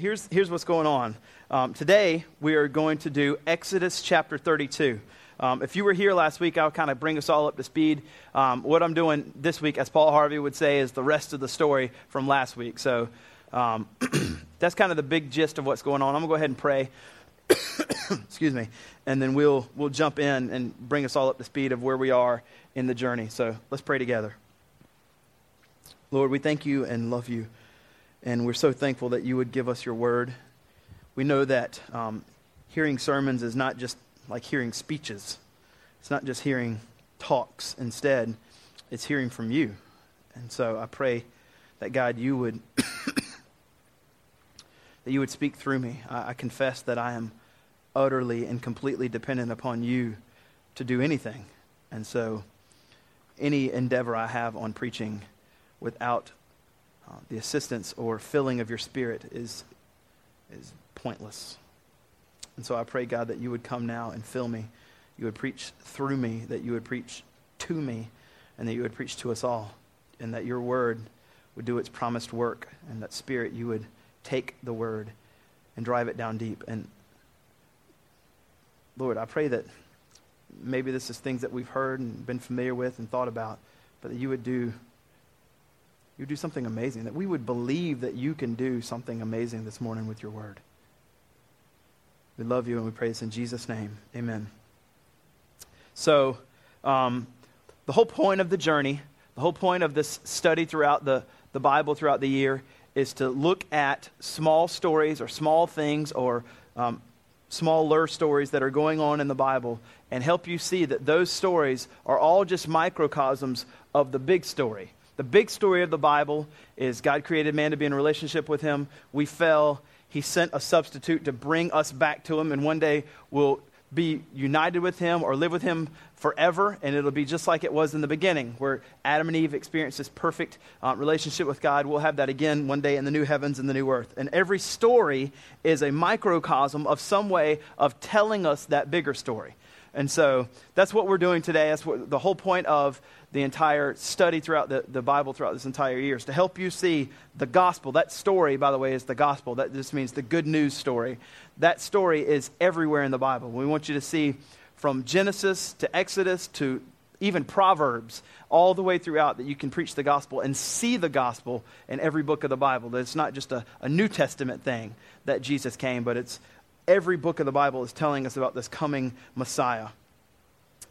here's, here's what's going on. Um, today, we are going to do Exodus chapter 32. Um, if you were here last week, I'll kind of bring us all up to speed. Um, what I'm doing this week, as Paul Harvey would say, is the rest of the story from last week. So um, that's kind of the big gist of what's going on. I'm going to go ahead and pray. Excuse me. And then we'll, we'll jump in and bring us all up to speed of where we are in the journey. So let's pray together. Lord, we thank you and love you. And we're so thankful that you would give us your word. We know that um, hearing sermons is not just like hearing speeches, it's not just hearing talks. Instead, it's hearing from you. And so I pray that, God, you would. that you would speak through me. I, I confess that I am utterly and completely dependent upon you to do anything. And so, any endeavor I have on preaching without uh, the assistance or filling of your spirit is, is pointless. And so I pray, God, that you would come now and fill me. You would preach through me, that you would preach to me, and that you would preach to us all. And that your word would do its promised work, and that spirit, you would take the word and drive it down deep. And Lord, I pray that maybe this is things that we've heard and been familiar with and thought about, but that you would do you do something amazing, that we would believe that you can do something amazing this morning with your word. We love you and we praise in Jesus' name. Amen. So, um, the whole point of the journey, the whole point of this study throughout the, the Bible throughout the year is to look at small stories or small things or um, smaller stories that are going on in the Bible and help you see that those stories are all just microcosms of the big story. The big story of the Bible is God created man to be in relationship with him. We fell. He sent a substitute to bring us back to him, and one day we'll be united with him or live with him forever, and it'll be just like it was in the beginning, where Adam and Eve experienced this perfect uh, relationship with God. We'll have that again one day in the new heavens and the new earth. And every story is a microcosm of some way of telling us that bigger story. And so that's what we're doing today. That's what the whole point of the entire study throughout the, the Bible throughout this entire year is to help you see the gospel. That story, by the way, is the gospel. That just means the good news story. That story is everywhere in the Bible. We want you to see from Genesis to Exodus to even Proverbs, all the way throughout, that you can preach the gospel and see the gospel in every book of the Bible. That it's not just a, a New Testament thing that Jesus came, but it's every book of the Bible is telling us about this coming Messiah.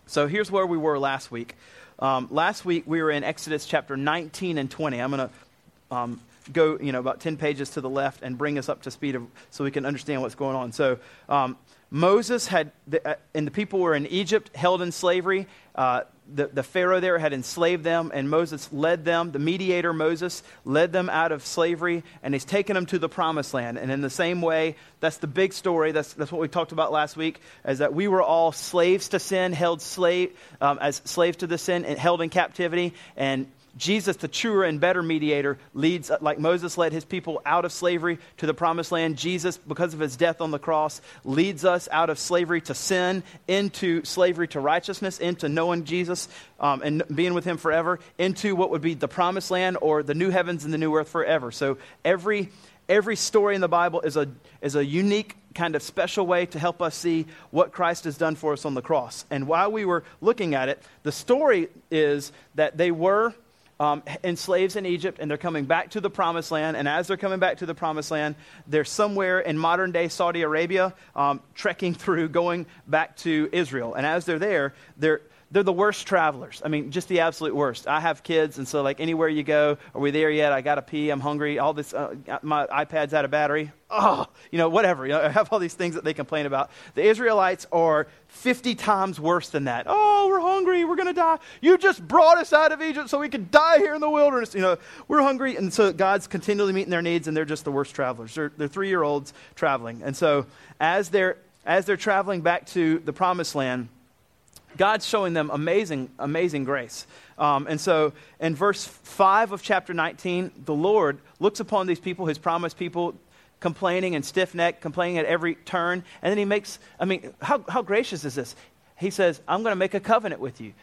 So here's where we were last week. Um, last week we were in Exodus chapter 19 and 20. I'm going to um, go, you know, about 10 pages to the left and bring us up to speed of, so we can understand what's going on. So um, Moses had, uh, and the people were in Egypt, held in slavery. Uh, the, the Pharaoh there had enslaved them, and Moses led them. The mediator, Moses, led them out of slavery, and he's taken them to the promised land. And in the same way, that's the big story. That's, that's what we talked about last week, is that we were all slaves to sin, held slave, um, as slaves to the sin, and held in captivity. And Jesus, the truer and better mediator, leads, like Moses led his people out of slavery to the promised land. Jesus, because of his death on the cross, leads us out of slavery to sin, into slavery to righteousness, into knowing Jesus um, and being with him forever, into what would be the promised land or the new heavens and the new earth forever. So every, every story in the Bible is a, is a unique kind of special way to help us see what Christ has done for us on the cross. And while we were looking at it, the story is that they were um, enslaved in Egypt and they're coming back to the promised land. And as they're coming back to the promised land, they're somewhere in modern day Saudi Arabia, um, trekking through, going back to Israel. And as they're there, they're they're the worst travelers. I mean, just the absolute worst. I have kids, and so like anywhere you go, are we there yet? I gotta pee. I'm hungry. All this, uh, my iPad's out of battery. Oh, you know, whatever. You know, I have all these things that they complain about. The Israelites are 50 times worse than that. Oh, we're hungry. We're gonna die. You just brought us out of Egypt so we could die here in the wilderness. You know, we're hungry, and so God's continually meeting their needs, and they're just the worst travelers. They're, they're three year olds traveling, and so as they're as they're traveling back to the promised land God's showing them amazing, amazing grace. Um, and so in verse 5 of chapter 19, the Lord looks upon these people, his promised people, complaining and stiff necked, complaining at every turn. And then he makes, I mean, how, how gracious is this? He says, I'm going to make a covenant with you.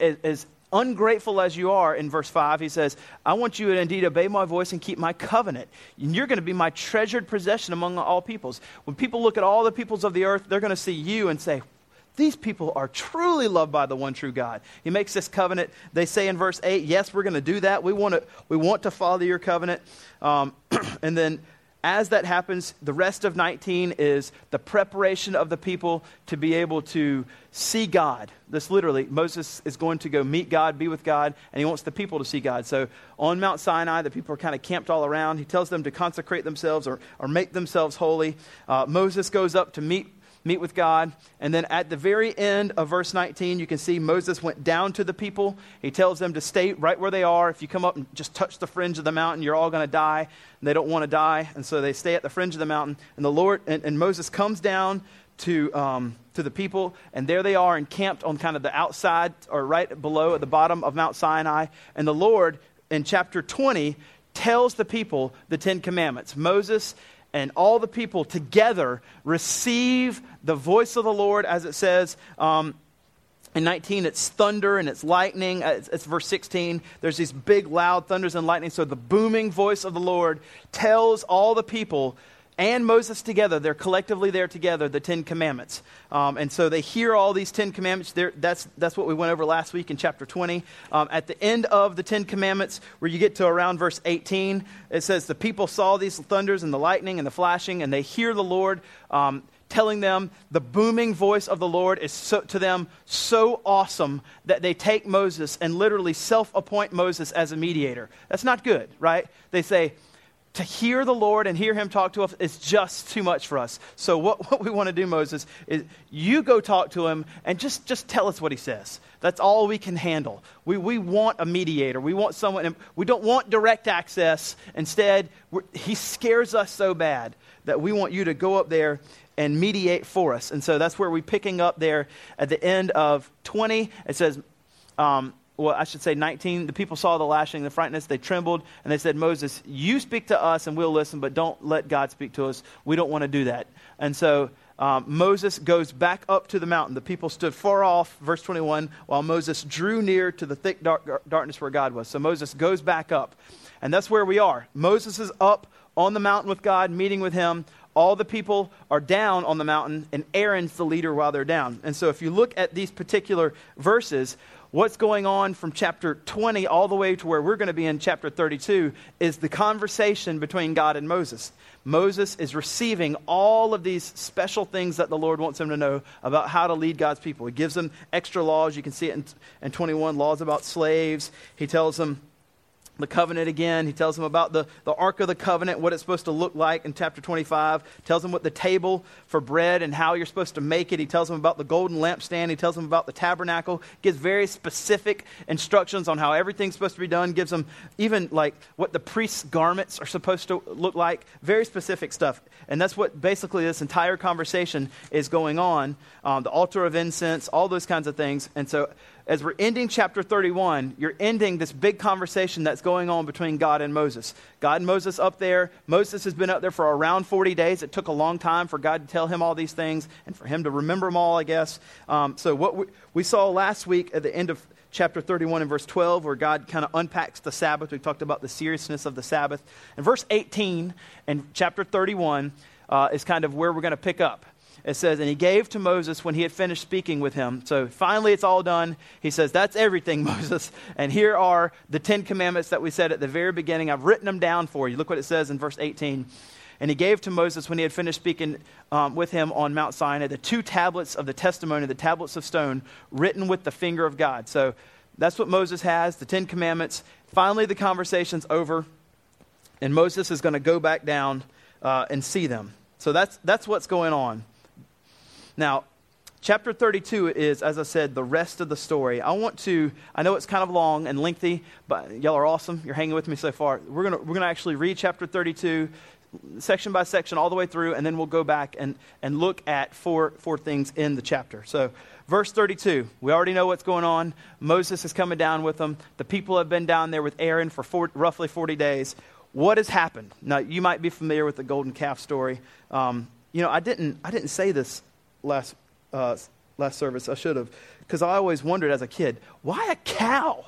As, ungrateful as you are, in verse 5, he says, I want you to indeed obey my voice and keep my covenant. And you're going to be my treasured possession among all peoples. When people look at all the peoples of the earth, they're going to see you and say, these people are truly loved by the one true God. He makes this covenant. They say in verse 8, yes, we're going to do that. We want to, we want to follow your covenant. Um, and then as that happens, the rest of 19 is the preparation of the people to be able to see God. This literally, Moses is going to go meet God, be with God, and he wants the people to see God. So on Mount Sinai, the people are kind of camped all around. He tells them to consecrate themselves or, or make themselves holy. Uh, Moses goes up to meet meet with God. And then at the very end of verse 19, you can see Moses went down to the people. He tells them to stay right where they are. If you come up and just touch the fringe of the mountain, you're all going to die. And they don't want to die. And so they stay at the fringe of the mountain. And the Lord, and, and Moses comes down to, um, to the people, and there they are encamped on kind of the outside or right below at the bottom of Mount Sinai. And the Lord, in chapter 20, tells the people the Ten Commandments. Moses and all the people together receive the voice of the Lord, as it says. Um, in 19, it's thunder and it's lightning. Uh, it's, it's, verse 16. There's these big, loud thunders and lightning. So the booming voice of the Lord tells all the people and Moses together. They're collectively there together, the Ten Commandments. Um, and so they hear all these Ten Commandments. that's, that's what we went over last week in chapter 20. Um, at the end of the Ten Commandments, where you get to around verse 18, it says, The people saw these thunders and the lightning and the flashing, and they hear the Lord. Um, telling them the booming voice of the Lord is so, to them so awesome that they take Moses and literally self appoint Moses as a mediator. That's not good, right? They say, to hear the Lord and hear him talk to us is just too much for us. So what, what we want to do, Moses, is you go talk to him and just, just tell us what he says. That's all we can handle. We, we want a mediator. We want someone, we don't want direct access. Instead, he scares us so bad that we want you to go up there and mediate for us. And so that's where we're picking up there at the end of 20. It says, um, well, I should say 19, the people saw the lashing, the frightness, they trembled, and they said, Moses, you speak to us and we'll listen, but don't let God speak to us. We don't want to do that. And so um, Moses goes back up to the mountain. The people stood far off, verse 21, while Moses drew near to the thick dark, darkness where God was. So Moses goes back up. And that's where we are. Moses is up on the mountain with God, meeting with him. All the people are down on the mountain, and Aaron's the leader while they're down. And so if you look at these particular verses, what's going on from chapter 20 all the way to where we're going to be in chapter 32 is the conversation between God and Moses. Moses is receiving all of these special things that the Lord wants him to know about how to lead God's people. He gives them extra laws. You can see it in, in 21 laws about slaves. He tells them the covenant again. He tells them about the, the Ark of the Covenant, what it's supposed to look like in chapter 25. Tells them what the table for bread and how you're supposed to make it. He tells them about the golden lampstand. He tells them about the tabernacle. Gives very specific instructions on how everything's supposed to be done. Gives them even like what the priest's garments are supposed to look like. Very specific stuff. And that's what basically this entire conversation is going on. Um, the altar of incense, all those kinds of things. And so as we're ending chapter 31, you're ending this big conversation that's going on between God and Moses. God and Moses up there. Moses has been up there for around 40 days. It took a long time for God to tell him all these things and for him to remember them all, I guess. Um, so, what we, we saw last week at the end of chapter 31 and verse 12, where God kind of unpacks the Sabbath. We talked about the seriousness of the Sabbath. And verse 18 and chapter 31 uh, is kind of where we're going to pick up it says, And he gave to Moses when he had finished speaking with him. So finally it's all done. He says, That's everything, Moses. And here are the Ten Commandments that we said at the very beginning. I've written them down for you. Look what it says in verse 18. And he gave to Moses, when he had finished speaking um, with him on Mount Sinai, the two tablets of the testimony, the tablets of stone, written with the finger of God. So that's what Moses has, the Ten Commandments. Finally, the conversation's over, and Moses is going to go back down uh, and see them. So that's, that's what's going on. Now, chapter 32 is, as I said, the rest of the story. I want to, I know it's kind of long and lengthy, but y'all are awesome. You're hanging with me so far. We're going we're gonna actually read chapter 32 section by section all the way through, and then we'll go back and, and look at four, four things in the chapter. So, verse 32, we already know what's going on. Moses is coming down with them. The people have been down there with Aaron for four, roughly 40 days. What has happened? Now, you might be familiar with the golden calf story. Um, you know, I didn't, I didn't say this last uh, last service. I should have. Because I always wondered as a kid, why a cow?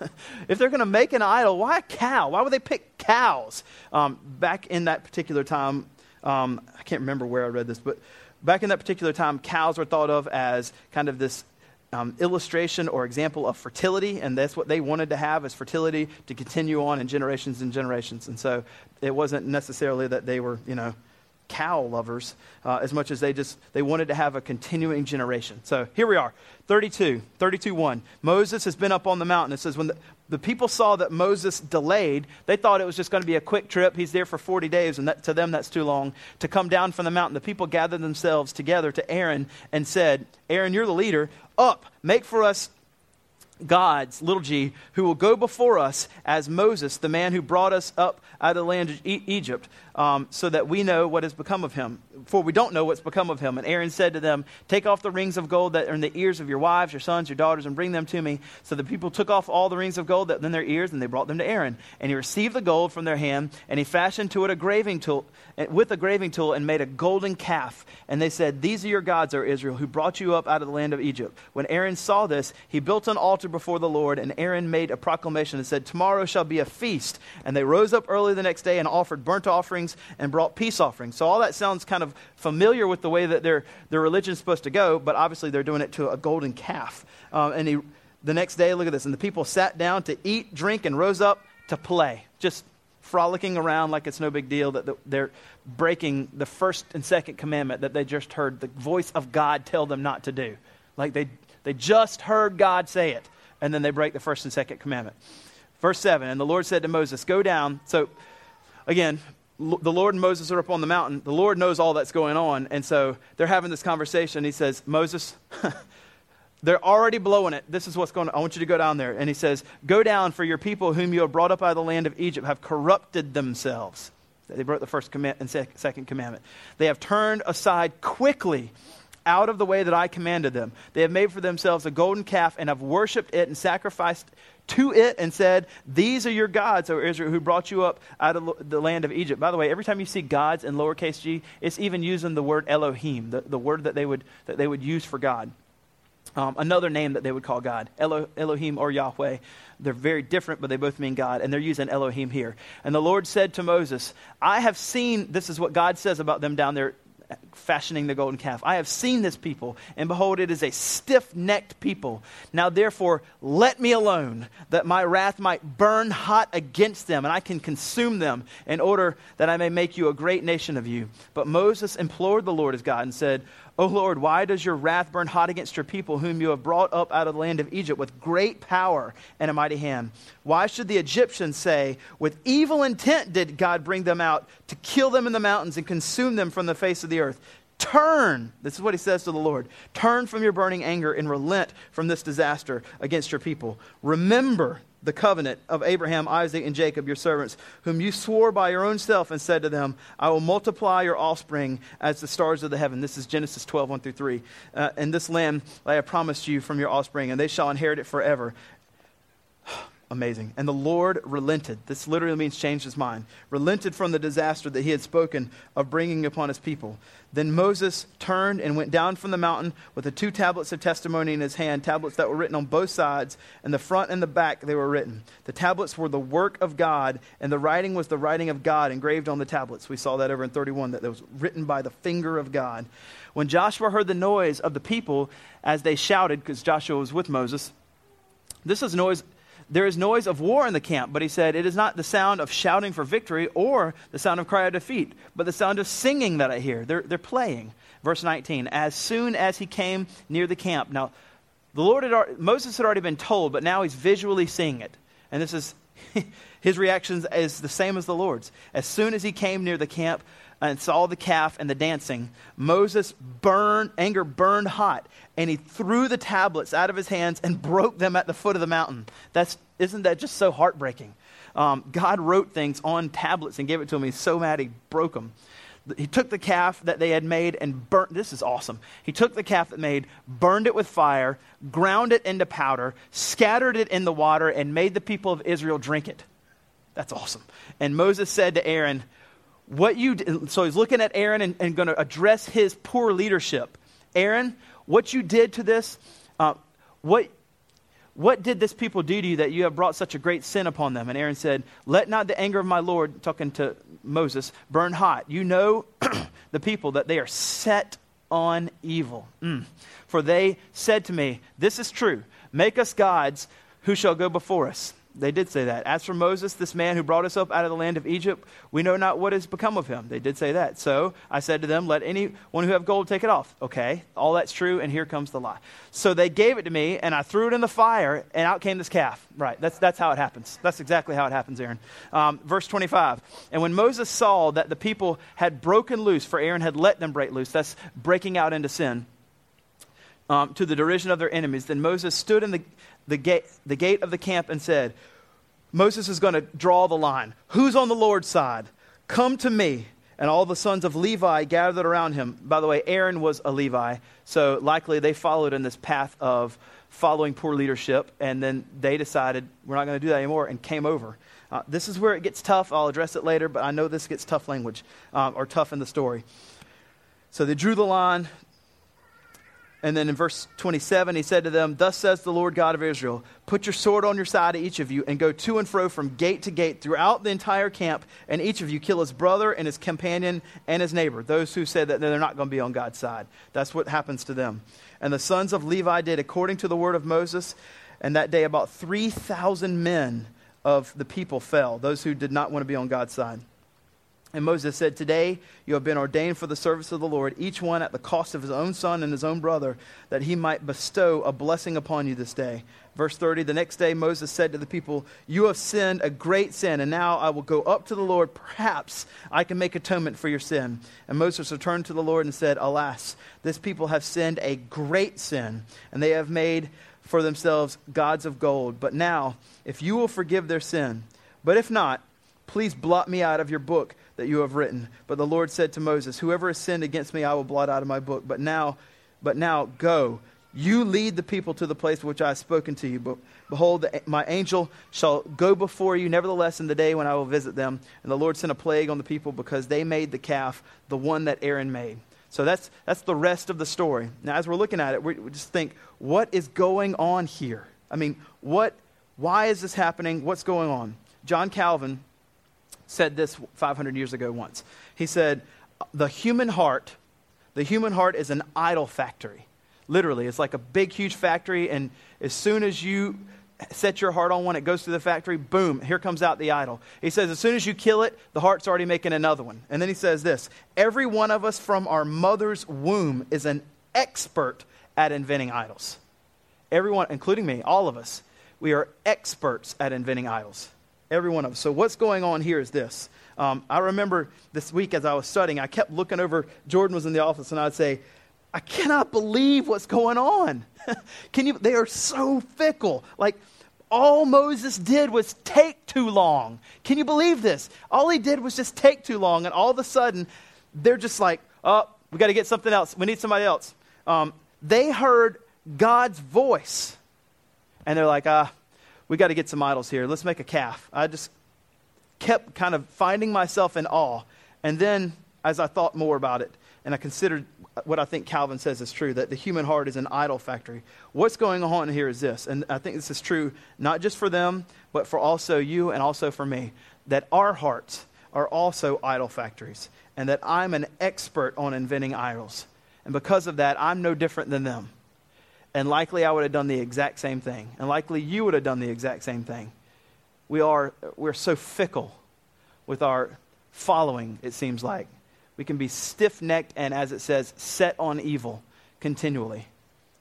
if they're going to make an idol, why a cow? Why would they pick cows? Um, back in that particular time, um, I can't remember where I read this, but back in that particular time, cows were thought of as kind of this um, illustration or example of fertility, and that's what they wanted to have is fertility to continue on in generations and generations. And so it wasn't necessarily that they were, you know, cow lovers uh, as much as they just they wanted to have a continuing generation. So here we are 32 32 1 moses has been up on the mountain. It says when the, the people saw that moses delayed they thought it was just going to be a quick trip. He's there for 40 days and that, to them that's too long. To come down from the mountain the people gathered themselves together to aaron and said aaron you're the leader. Up, make for us gods, little g, who will go before us as Moses, the man who brought us up out of the land of Egypt, um, so that we know what has become of him. For we don't know what's become of him. And Aaron said to them, Take off the rings of gold that are in the ears of your wives, your sons, your daughters, and bring them to me. So the people took off all the rings of gold that in their ears, and they brought them to Aaron. And he received the gold from their hand, and he fashioned to it a graving tool, eh, with a graving tool, and made a golden calf. And they said, These are your gods, O Israel, who brought you up out of the land of Egypt. When Aaron saw this, he built an altar before the Lord, and Aaron made a proclamation and said, Tomorrow shall be a feast. And they rose up early the next day and offered burnt offerings and brought peace offerings. So all that sounds kind of familiar with the way that their, their religion is supposed to go, but obviously they're doing it to a golden calf. Um, and he, the next day, look at this, and the people sat down to eat, drink, and rose up to play. Just frolicking around like it's no big deal that they're breaking the first and second commandment that they just heard the voice of God tell them not to do. Like they, they just heard God say it and then they break the first and second commandment. Verse 7 And the Lord said to Moses, Go down. So, again, the Lord and Moses are up on the mountain. The Lord knows all that's going on. And so they're having this conversation. He says, Moses, they're already blowing it. This is what's going on. I want you to go down there. And he says, Go down, for your people whom you have brought up out of the land of Egypt have corrupted themselves. They broke the first and second commandment. They have turned aside quickly out of the way that I commanded them. They have made for themselves a golden calf and have worshipped it and sacrificed to it and said, These are your gods, O Israel, who brought you up out of the land of Egypt. By the way, every time you see gods in lowercase g, it's even using the word Elohim, the, the word that they, would, that they would use for God. Um, another name that they would call God, Elo, Elohim or Yahweh. They're very different, but they both mean God, and they're using Elohim here. And the Lord said to Moses, I have seen, this is what God says about them down there fashioning the golden calf. I have seen this people, and behold, it is a stiff necked people. Now, therefore, let me alone, that my wrath might burn hot against them, and I can consume them, in order that I may make you a great nation of you. But Moses implored the Lord his God and said, O Lord, why does your wrath burn hot against your people, whom you have brought up out of the land of Egypt with great power and a mighty hand? Why should the Egyptians say, With evil intent did God bring them out to kill them in the mountains and consume them from the face of the earth? Turn, this is what he says to the Lord turn from your burning anger and relent from this disaster against your people. Remember the covenant of Abraham, Isaac, and Jacob, your servants, whom you swore by your own self and said to them, I will multiply your offspring as the stars of the heaven. This is Genesis 12, 1 through 3. Uh, and this land I have promised you from your offspring, and they shall inherit it forever. Amazing. And the Lord relented. This literally means changed his mind. Relented from the disaster that he had spoken of bringing upon his people. Then Moses turned and went down from the mountain with the two tablets of testimony in his hand, tablets that were written on both sides, and the front and the back they were written. The tablets were the work of God, and the writing was the writing of God engraved on the tablets. We saw that over in 31, that it was written by the finger of God. When Joshua heard the noise of the people as they shouted, because Joshua was with Moses, this is noise there is noise of war in the camp, but he said, It is not the sound of shouting for victory or the sound of cry of defeat, but the sound of singing that I hear. They're, they're playing. Verse 19, as soon as he came near the camp. Now, the Lord had, Moses had already been told, but now he's visually seeing it. And this is, his reaction is the same as the Lord's. As soon as he came near the camp, and saw the calf and the dancing, Moses burned, anger burned hot, and he threw the tablets out of his hands and broke them at the foot of the mountain. That's, isn't that just so heartbreaking? Um, God wrote things on tablets and gave it to him. He's so mad he broke them. He took the calf that they had made and burnt. This is awesome. He took the calf that made, burned it with fire, ground it into powder, scattered it in the water, and made the people of Israel drink it. That's awesome. And Moses said to Aaron, what you so he's looking at Aaron and, and going to address his poor leadership. Aaron, what you did to this, uh, what, what did this people do to you that you have brought such a great sin upon them? And Aaron said, Let not the anger of my Lord, talking to Moses, burn hot. You know the people that they are set on evil. Mm. For they said to me, This is true. Make us gods who shall go before us. They did say that. As for Moses, this man who brought us up out of the land of Egypt, we know not what has become of him. They did say that. So I said to them, Let anyone who have gold take it off. Okay, all that's true, and here comes the lie. So they gave it to me, and I threw it in the fire, and out came this calf. Right, that's, that's how it happens. That's exactly how it happens, Aaron. Um, verse 25. And when Moses saw that the people had broken loose, for Aaron had let them break loose, that's breaking out into sin. Um, to the derision of their enemies. Then Moses stood in the, the gate, the gate of the camp and said, Moses is going to draw the line. Who's on the Lord's side? Come to me. And all the sons of Levi gathered around him. By the way, Aaron was a Levi, so likely they followed in this path of following poor leadership, and then they decided, we're not going to do that anymore, and came over. Uh, this is where it gets tough. I'll address it later, but I know this gets tough language, um, or tough in the story. So they drew the line. And then in verse 27, he said to them, Thus says the Lord God of Israel, Put your sword on your side, each of you, and go to and fro from gate to gate throughout the entire camp, and each of you kill his brother and his companion and his neighbor. Those who said that they're not going to be on God's side. That's what happens to them. And the sons of Levi did according to the word of Moses, and that day about 3,000 men of the people fell, those who did not want to be on God's side. And Moses said, Today you have been ordained for the service of the Lord, each one at the cost of his own son and his own brother, that he might bestow a blessing upon you this day. Verse 30 The next day Moses said to the people, You have sinned a great sin, and now I will go up to the Lord. Perhaps I can make atonement for your sin. And Moses returned to the Lord and said, Alas, this people have sinned a great sin, and they have made for themselves gods of gold. But now, if you will forgive their sin, but if not, please blot me out of your book that you have written. But the Lord said to Moses, Whoever has sinned against me, I will blot out of my book. But now, but now go. You lead the people to the place which I have spoken to you. But behold, my angel shall go before you, nevertheless, in the day when I will visit them. And the Lord sent a plague on the people because they made the calf, the one that Aaron made. So that's, that's the rest of the story. Now, as we're looking at it, we, we just think, what is going on here? I mean, what, why is this happening? What's going on? John Calvin said this 500 years ago once. He said, The human heart, the human heart is an idol factory. Literally, it's like a big, huge factory, and as soon as you set your heart on one, it goes through the factory, boom, here comes out the idol. He says, as soon as you kill it, the heart's already making another one. And then he says this every one of us from our mother's womb is an expert at inventing idols. Everyone, including me, all of us, we are experts at inventing idols. Every one of us. So, what's going on here is this. Um, I remember this week as I was studying, I kept looking over. Jordan was in the office, and I'd say, I cannot believe what's going on. Can you? They are so fickle. Like, all Moses did was take too long. Can you believe this? All he did was just take too long, and all of a sudden, they're just like, oh, we got to get something else. We need somebody else. Um, they heard God's voice, and they're like, ah, we got to get some idols here. Let's make a calf. I just kept kind of finding myself in awe. And then, as I thought more about it, and I considered what I think Calvin says is true that the human heart is an idol factory. What's going on here is this, and I think this is true not just for them, but for also you and also for me, that our hearts are also idol factories, and that I'm an expert on inventing idols. And because of that, I'm no different than them. And likely I would have done the exact same thing. And likely you would have done the exact same thing. We are we're so fickle with our following, it seems like. We can be stiff necked and, as it says, set on evil continually.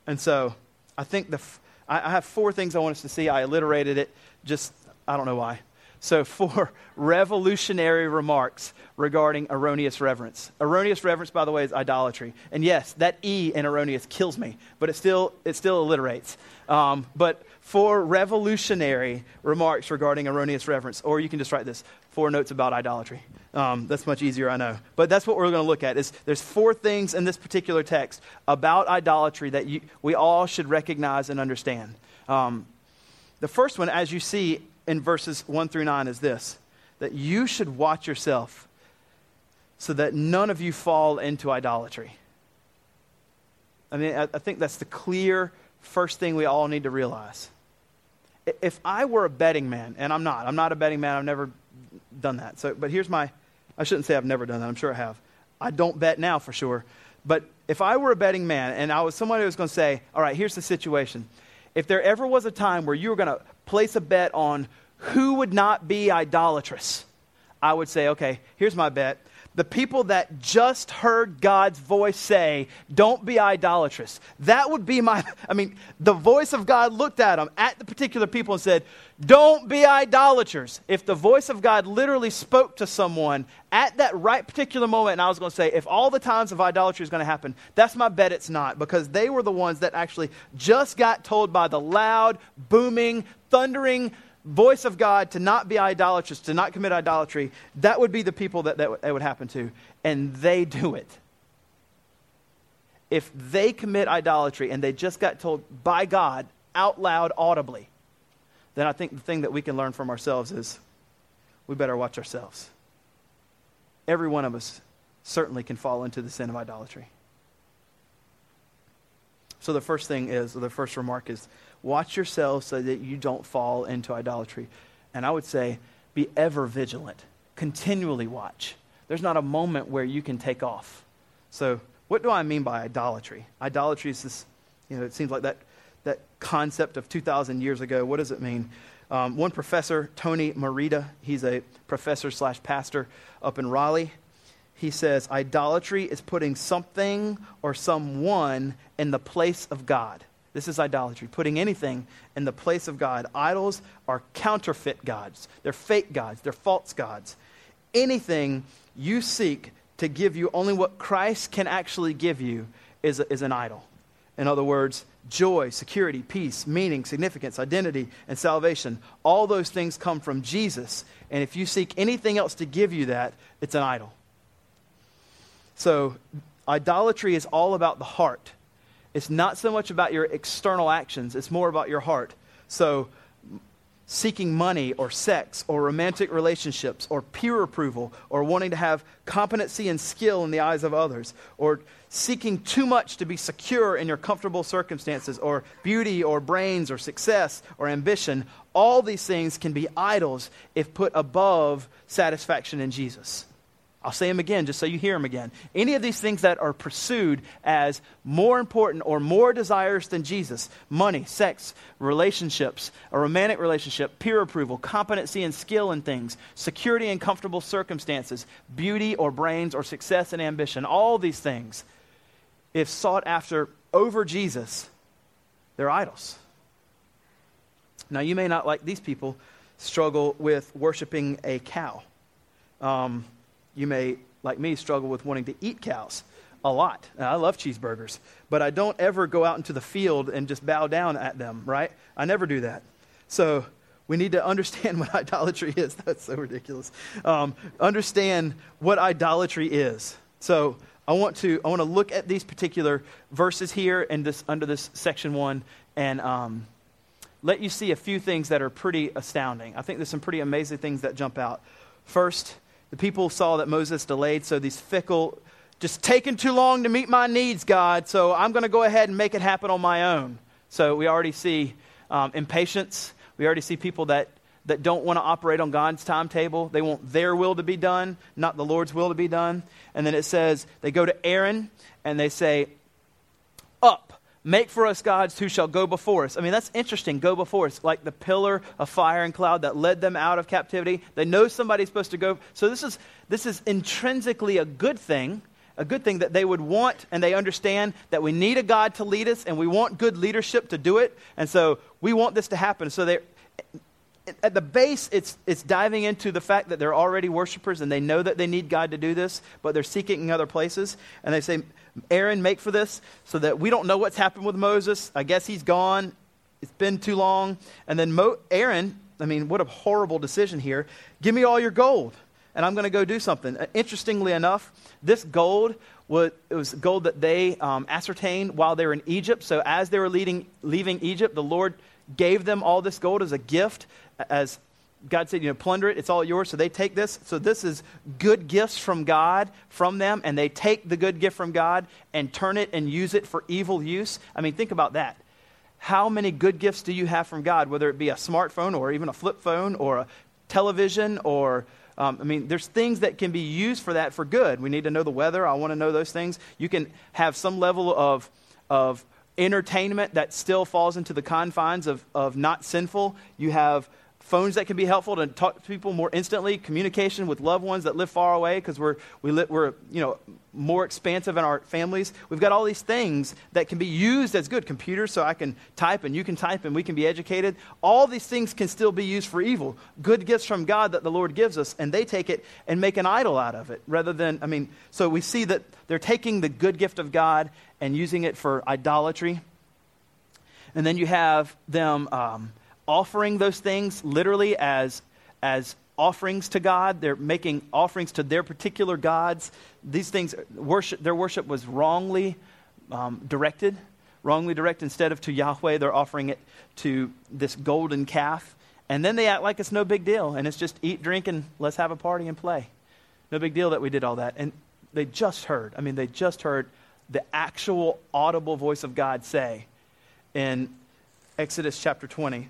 And so I think the, I have four things I want us to see. I alliterated it just, I don't know why. So, four revolutionary remarks regarding erroneous reverence. Erroneous reverence, by the way, is idolatry. And yes, that E in erroneous kills me, but it still, it still alliterates. Um, but four revolutionary remarks regarding erroneous reverence, or you can just write this four notes about idolatry. Um, that's much easier, I know. But that's what we're going to look at. Is there's four things in this particular text about idolatry that you, we all should recognize and understand. Um, the first one, as you see in verses 1 through 9 is this that you should watch yourself so that none of you fall into idolatry. I mean, I, I think that's the clear first thing we all need to realize. If I were a betting man, and I'm not, I'm not a betting man, I've never done that. So, but here's my, I shouldn't say I've never done that, I'm sure I have. I don't bet now for sure. But if I were a betting man and I was somebody who was going to say, all right, here's the situation. If there ever was a time where you were going to place a bet on who would not be idolatrous, I would say, okay, here's my bet the people that just heard God's voice say, Don't be idolatrous. That would be my, I mean, the voice of God looked at them, at the particular people, and said, Don't be idolaters. If the voice of God literally spoke to someone at that right particular moment, and I was going to say, If all the times of idolatry is going to happen, that's my bet it's not, because they were the ones that actually just got told by the loud, booming, thundering, voice of God to not be idolatrous, to not commit idolatry, that would be the people that that, that would happen to. And they do it. If they commit idolatry and they just got told by God out loud, audibly, then I think the thing that we can learn from ourselves is we better watch ourselves. Every one of us certainly can fall into the sin of idolatry. So the first thing is, or the first remark is, Watch yourselves so that you don't fall into idolatry. And I would say, be ever vigilant. Continually watch. There's not a moment where you can take off. So, what do I mean by idolatry? Idolatry is this, you know, it seems like that, that concept of 2,000 years ago. What does it mean? Um, one professor, Tony Merida, he's a professor slash pastor up in Raleigh. He says, idolatry is putting something or someone in the place of God. This is idolatry, putting anything in the place of God. Idols are counterfeit gods, they're fake gods, they're false gods. Anything you seek to give you only what Christ can actually give you is, is an idol. In other words, joy, security, peace, meaning, significance, identity, and salvation. All those things come from Jesus. And if you seek anything else to give you that, it's an idol. So, idolatry is all about the heart. It's not so much about your external actions, it's more about your heart. So, seeking money or sex or romantic relationships or peer approval or wanting to have competency and skill in the eyes of others or seeking too much to be secure in your comfortable circumstances or beauty or brains or success or ambition, all these things can be idols if put above satisfaction in Jesus. I'll say them again just so you hear them again. Any of these things that are pursued as more important or more desires than Jesus money, sex, relationships, a romantic relationship, peer approval, competency and skill in things, security and comfortable circumstances, beauty or brains or success and ambition all these things, if sought after over Jesus, they're idols. Now, you may not, like these people, struggle with worshiping a cow. Um, you may, like me, struggle with wanting to eat cows a lot. I love cheeseburgers, but I don't ever go out into the field and just bow down at them, right? I never do that. So we need to understand what idolatry is. That's so ridiculous. Um, understand what idolatry is. So I want to I want to look at these particular verses here and this under this section one and um, let you see a few things that are pretty astounding. I think there's some pretty amazing things that jump out. First, the people saw that Moses delayed, so these fickle, just taking too long to meet my needs, God, so I'm going to go ahead and make it happen on my own. So we already see um, impatience. We already see people that, that don't want to operate on God's timetable. They want their will to be done, not the Lord's will to be done. And then it says they go to Aaron and they say, Make for us gods who shall go before us. I mean, that's interesting. Go before us, like the pillar of fire and cloud that led them out of captivity. They know somebody's supposed to go. So this is this is intrinsically a good thing, a good thing that they would want, and they understand that we need a God to lead us, and we want good leadership to do it. And so we want this to happen. So they at the base, it's, it's diving into the fact that they're already worshipers and they know that they need God to do this, but they're seeking in other places. And they say, Aaron, make for this so that we don't know what's happened with Moses. I guess he's gone. It's been too long. And then Mo- Aaron, I mean, what a horrible decision here. Give me all your gold, and I'm going to go do something. Uh, interestingly enough, this gold was, it was gold that they um, ascertained while they were in Egypt. So as they were leading, leaving Egypt, the Lord gave them all this gold as a gift, as God said, you know, plunder it, it's all yours. So they take this. So this is good gifts from God from them, and they take the good gift from God and turn it and use it for evil use. I mean, think about that. How many good gifts do you have from God, whether it be a smartphone or even a flip phone or a television or um, I mean, there's things that can be used for that for good. We need to know the weather. I want to know those things. You can have some level of, of entertainment that still falls into the confines of, of not sinful. You have phones that can be helpful to talk to people more instantly, communication with loved ones that live far away because we're, we li- we're you know, more expansive in our families. We've got all these things that can be used as good. Computers, so I can type and you can type and we can be educated. All these things can still be used for evil. Good gifts from God that the Lord gives us, and they take it and make an idol out of it rather than, I mean, so we see that they're taking the good gift of God and using it for idolatry. And then you have them. Um, offering those things literally as, as offerings to God. They're making offerings to their particular gods. These things, worship, their worship was wrongly um, directed, wrongly directed. Instead of to Yahweh, they're offering it to this golden calf. And then they act like it's no big deal. And it's just eat, drink, and let's have a party and play. No big deal that we did all that. And they just heard, I mean, they just heard the actual audible voice of God say in Exodus chapter 20,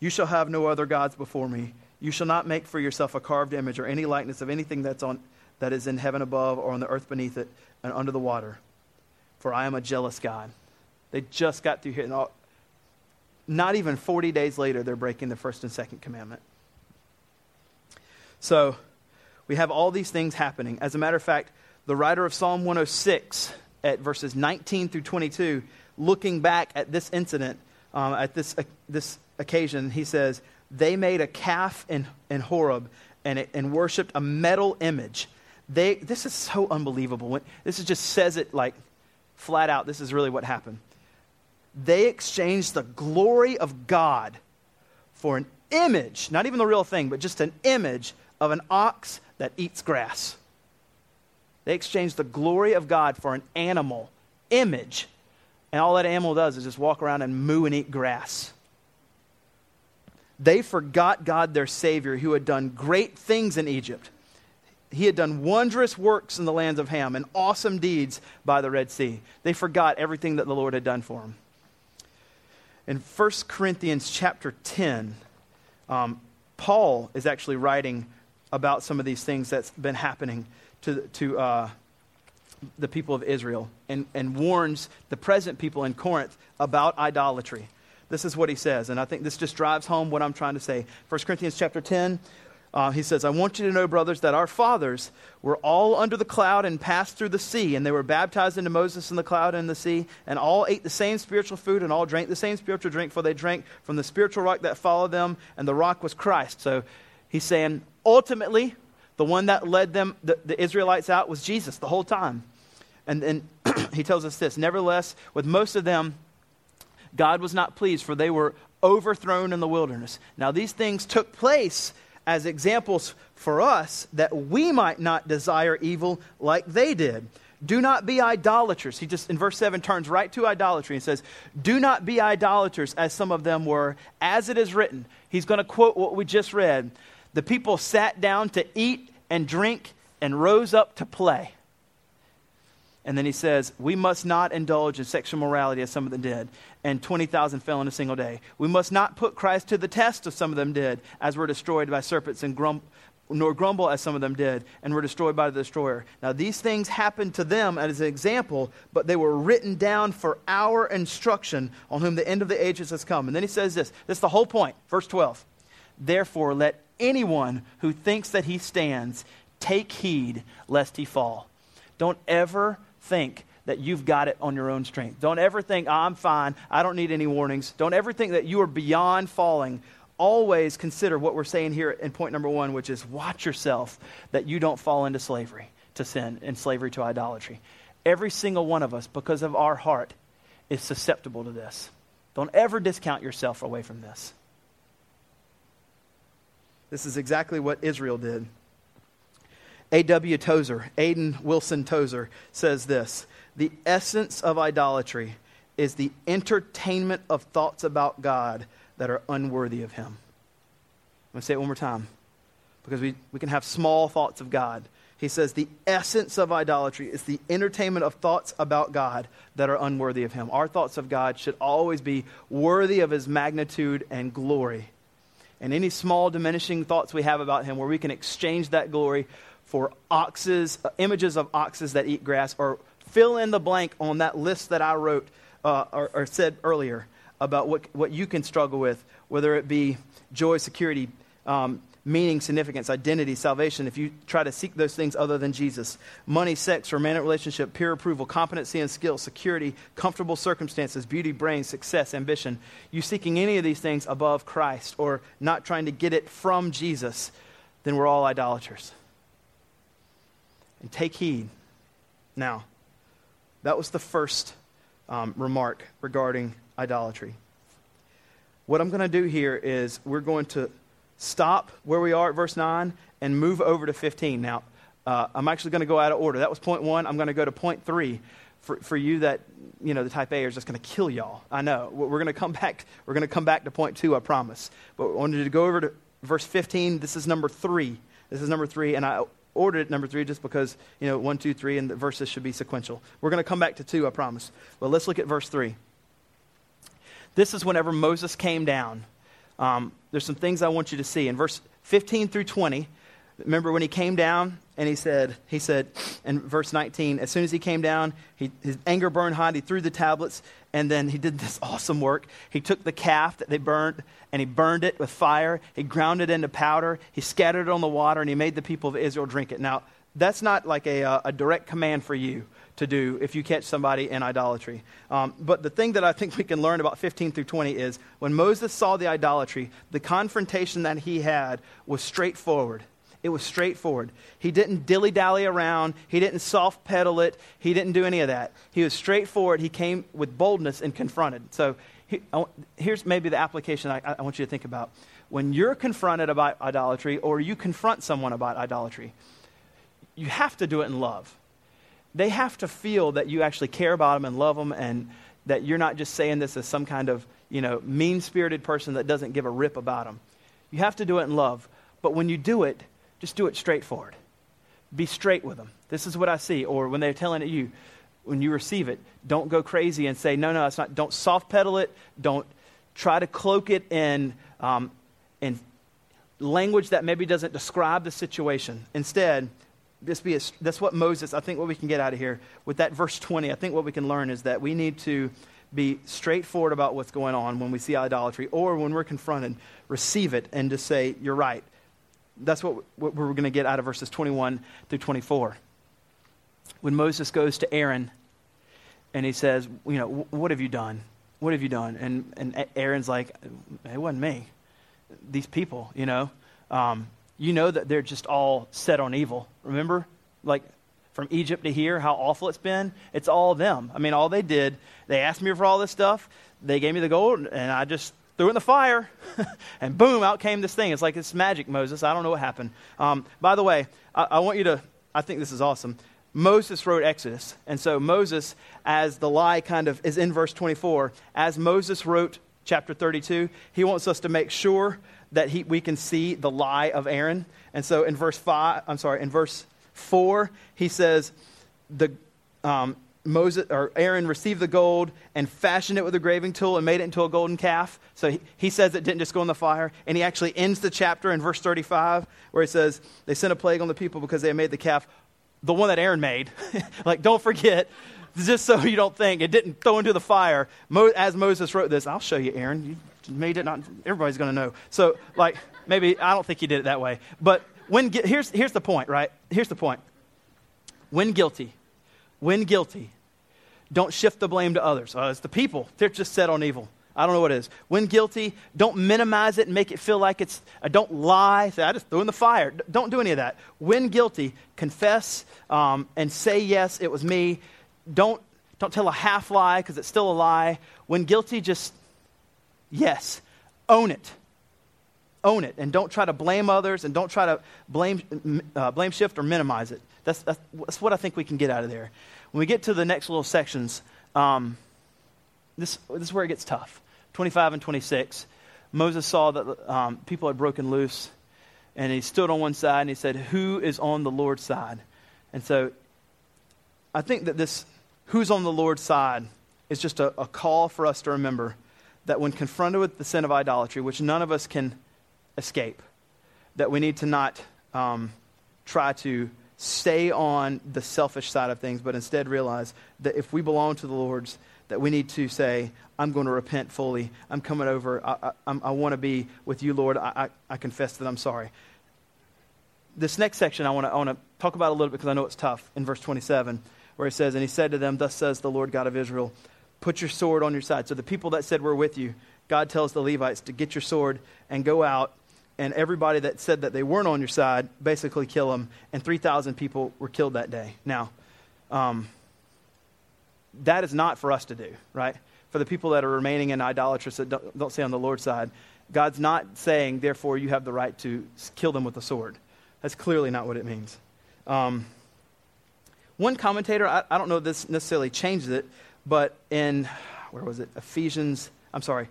you shall have no other gods before me. You shall not make for yourself a carved image or any likeness of anything that's on, that is in heaven above or on the earth beneath it and under the water. For I am a jealous God. They just got through here. All, not even 40 days later, they're breaking the first and second commandment. So we have all these things happening. As a matter of fact, the writer of Psalm 106 at verses 19 through 22, looking back at this incident, um, at this, uh, this occasion, he says, they made a calf in, in Horeb and, it, and worshiped a metal image. They, this is so unbelievable. This is just says it like flat out. This is really what happened. They exchanged the glory of God for an image, not even the real thing, but just an image of an ox that eats grass. They exchanged the glory of God for an animal image. And all that animal does is just walk around and moo and eat grass. They forgot God, their Savior, who had done great things in Egypt. He had done wondrous works in the lands of Ham and awesome deeds by the Red Sea. They forgot everything that the Lord had done for them. In 1 Corinthians chapter 10, um, Paul is actually writing about some of these things that's been happening to, to uh, the people of Israel and, and warns the present people in Corinth about idolatry. This is what he says, and I think this just drives home what I'm trying to say. 1 Corinthians chapter 10, uh, he says, I want you to know, brothers, that our fathers were all under the cloud and passed through the sea, and they were baptized into Moses in the cloud and in the sea, and all ate the same spiritual food and all drank the same spiritual drink, for they drank from the spiritual rock that followed them, and the rock was Christ. So he's saying, ultimately, the one that led them, the, the Israelites out, was Jesus the whole time. And then he tells us this Nevertheless, with most of them, God was not pleased, for they were overthrown in the wilderness. Now, these things took place as examples for us that we might not desire evil like they did. Do not be idolaters. He just, in verse 7, turns right to idolatry and says, Do not be idolaters as some of them were, as it is written. He's going to quote what we just read. The people sat down to eat and drink and rose up to play. And then he says, We must not indulge in sexual morality as some of them did, and 20,000 fell in a single day. We must not put Christ to the test as some of them did, as were destroyed by serpents, and nor grumble as some of them did, and were destroyed by the destroyer. Now, these things happened to them as an example, but they were written down for our instruction, on whom the end of the ages has come. And then he says this this is the whole point. Verse 12. Therefore, let anyone who thinks that he stands take heed lest he fall. Don't ever think that you've got it on your own strength. Don't ever think, oh, I'm fine. I don't need any warnings. Don't ever think that you are beyond falling. Always consider what we're saying here in point number one, which is watch yourself that you don't fall into slavery to sin and slavery to idolatry. Every single one of us, because of our heart, is susceptible to this. Don't ever discount yourself away from this. This is exactly what Israel did. A.W. Tozer, Aiden Wilson Tozer, says this The essence of idolatry is the entertainment of thoughts about God that are unworthy of Him. I'm going to say it one more time because we, we can have small thoughts of God. He says the essence of idolatry is the entertainment of thoughts about God that are unworthy of Him. Our thoughts of God should always be worthy of His magnitude and glory. And any small diminishing thoughts we have about Him, where we can exchange that glory for oxes, uh, images of oxes that eat grass, or fill in the blank on that list that I wrote uh, or, or said earlier about what, what you can struggle with, whether it be joy, security, um, meaning, significance, identity, salvation, if you try to seek those things other than Jesus. Money, sex, romantic relationship, peer approval, competency and skill, security, comfortable circumstances, beauty, brain, success, ambition. You seeking any of these things above Christ or not trying to get it from Jesus, then we're all idolaters. And take heed. Now, that was the first um, remark regarding idolatry. What I'm going to do here is we're going to stop where we are at verse 9 and move over to 15. Now, uh, I'm actually going to go out of order. That was point one. I'm going to go to point three. For, for you that, you know, the type A is just going to kill y'all. I know. We're going to come back. We're going to come back to point two, I promise. But I wanted to go over to verse 15. This is number three. This is number three. And I ordered it number three just because, you know, one, two, three, and the verses should be sequential. We're going to come back to two, I promise. But let's look at verse three. This is whenever Moses came down um, there's some things I want you to see. In verse 15 through 20, remember when he came down and he said, he said in verse 19, as soon as he came down, he, his anger burned hot. He threw the tablets and then he did this awesome work. He took the calf that they burned and he burned it with fire. He ground it into powder. He scattered it on the water and he made the people of Israel drink it. Now, that's not like a, uh, a direct command for you to do if you catch somebody in idolatry. Um, but the thing that I think we can learn about 15 through 20 is when Moses saw the idolatry, the confrontation that he had was straightforward. It was straightforward. He didn't dilly dally around. He didn't soft pedal it. He didn't do any of that. He was straightforward. He came with boldness and confronted. So he, here's maybe the application I, I want you to think about. When you're confronted about idolatry or you confront someone about idolatry, you have to do it in love they have to feel that you actually care about them and love them and that you're not just saying this as some kind of, you know, mean-spirited person that doesn't give a rip about them. You have to do it in love. But when you do it, just do it straightforward. Be straight with them. This is what I see. Or when they're telling it you, when you receive it, don't go crazy and say, no, no, it's not. Don't soft pedal it. Don't try to cloak it in, um, in language that maybe doesn't describe the situation. Instead, this be a, that's what Moses, I think what we can get out of here with that verse 20, I think what we can learn is that we need to be straightforward about what's going on when we see idolatry or when we're confronted, receive it and just say, You're right. That's what, what we're going to get out of verses 21 through 24. When Moses goes to Aaron and he says, You know, what have you done? What have you done? And, and Aaron's like, It wasn't me. These people, you know. Um, you know that they're just all set on evil. Remember? Like from Egypt to here, how awful it's been? It's all them. I mean, all they did, they asked me for all this stuff. They gave me the gold, and I just threw it in the fire. and boom, out came this thing. It's like it's magic, Moses. I don't know what happened. Um, by the way, I, I want you to, I think this is awesome. Moses wrote Exodus. And so Moses, as the lie kind of is in verse 24, as Moses wrote chapter 32, he wants us to make sure that he, we can see the lie of Aaron. And so in verse 5, I'm sorry, in verse 4, he says, the, um, Moses or Aaron received the gold and fashioned it with a graving tool and made it into a golden calf. So he, he, says it didn't just go in the fire. And he actually ends the chapter in verse 35 where he says, They sent a plague on the people because they made the calf, the one that Aaron made. like, don't forget, just so you don't think it didn't throw into the fire. Mo, as Moses wrote this, I'll show you, Aaron. You made it not everybody's going to know so like maybe i don't think he did it that way but when here's here's the point right here's the point when guilty when guilty don't shift the blame to others. Oh, it's the people. They're just set on evil. I don't know what it is. When guilty don't minimize it and make it feel like it's uh, don't lie. Say i just threw in the fire. D- don't do any of that. When guilty confess um, and say yes it was me. Don't don't tell a half lie because it's still a lie. When guilty just Yes, own it. Own it. And don't try to blame others and don't try to blame, uh, blame shift or minimize it. That's, that's, what I think we can get out of there. When we get to the next little sections, um, this, this is where it gets tough 25 and 26. Moses saw that um, people had broken loose, and he stood on one side and he said, Who is on the Lord's side? And so I think that this, who's on the Lord's side, is just a, a call for us to remember that when confronted with the sin of idolatry, which none of us can escape, that we need to not um, try to stay on the selfish side of things, but instead realize that if we belong to the Lord's, that we need to say, I'm going to repent fully. I'm coming over. I, I, I want to be with you, Lord. I, I, I, confess that I'm sorry. This next section I want to I want to talk about a little bit because I know it's tough in verse 27, where he says, And he said to them, Thus says the Lord God of Israel, put your sword on your side. So the people that said, We're with you, God tells the Levites to get your sword and go out and everybody that said that they weren't on your side basically kill them. And 3,000 people were killed that day. Now, um, that is not for us to do, right? For the people that are remaining in idolatrous that don't, don't on the Lord's side, God's not saying, therefore, you have the right to kill them with a sword. That's clearly not what it means. Um, one commentator, I, I don't know if this necessarily changes it, but in, where was it? Ephesians, I'm sorry,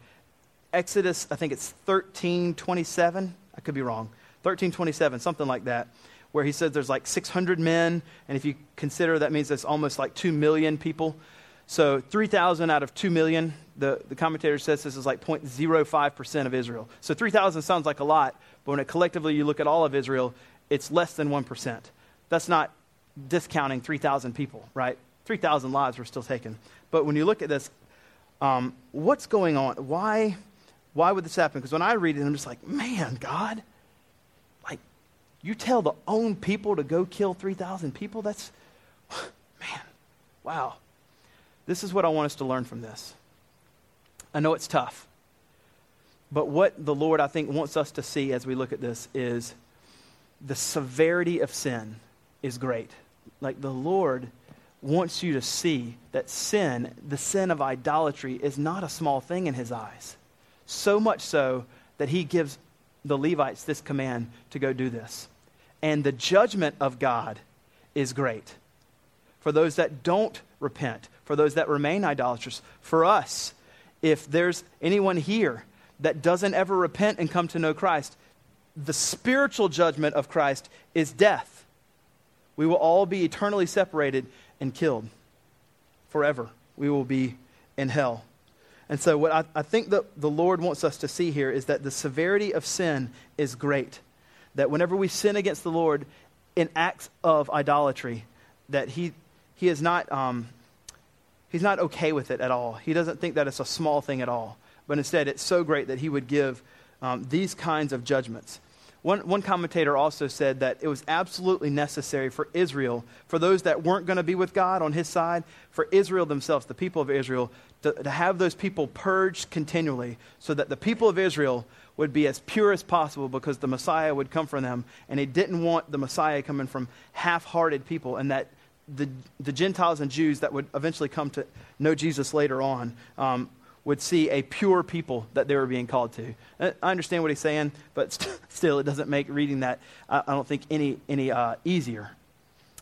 Exodus, I think it's 1327. I could be wrong. 1327, something like that, where he says there's like 600 men, and if you consider that means it's almost like 2 million people. So 3,000 out of 2 million, the, the commentator says this is like 0.05% of Israel. So 3,000 sounds like a lot, but when it collectively you look at all of Israel, it's less than 1%. That's not discounting 3,000 people, right? 3,000 lives were still taken. But when you look at this, um, what's going on? Why? Why would this happen? Because when I read it, I'm just like, man, God, like, you tell the own people to go kill 3,000 people? That's, man, wow. This is what I want us to learn from this. I know it's tough. But what the Lord, I think, wants us to see as we look at this is the severity of sin is great. Like the Lord wants you to see that sin, the sin of idolatry, is not a small thing in his eyes. So much so that he gives the Levites this command to go do this. And the judgment of God is great. For those that don't repent, for those that remain idolatrous, for us, if there's anyone here that doesn't ever repent and come to know Christ, the spiritual judgment of Christ is death. We will all be eternally separated and killed forever. We will be in hell. And so, what I, I think that the Lord wants us to see here is that the severity of sin is great. That whenever we sin against the Lord in acts of idolatry, that He, he is not, um, He's not okay with it at all. He doesn't think that it's a small thing at all. But instead, it's so great that He would give um, these kinds of judgments. One, one commentator also said that it was absolutely necessary for Israel, for those that weren't going to be with God on his side, for Israel themselves, the people of Israel, to, to have those people purged continually so that the people of Israel would be as pure as possible because the Messiah would come from them. And he didn't want the Messiah coming from half hearted people, and that the, the Gentiles and Jews that would eventually come to know Jesus later on um, would see a pure people that they were being called to. Uh, I understand what he's saying, but st- still, it doesn't make reading that, I, I don't think, any, any uh, easier.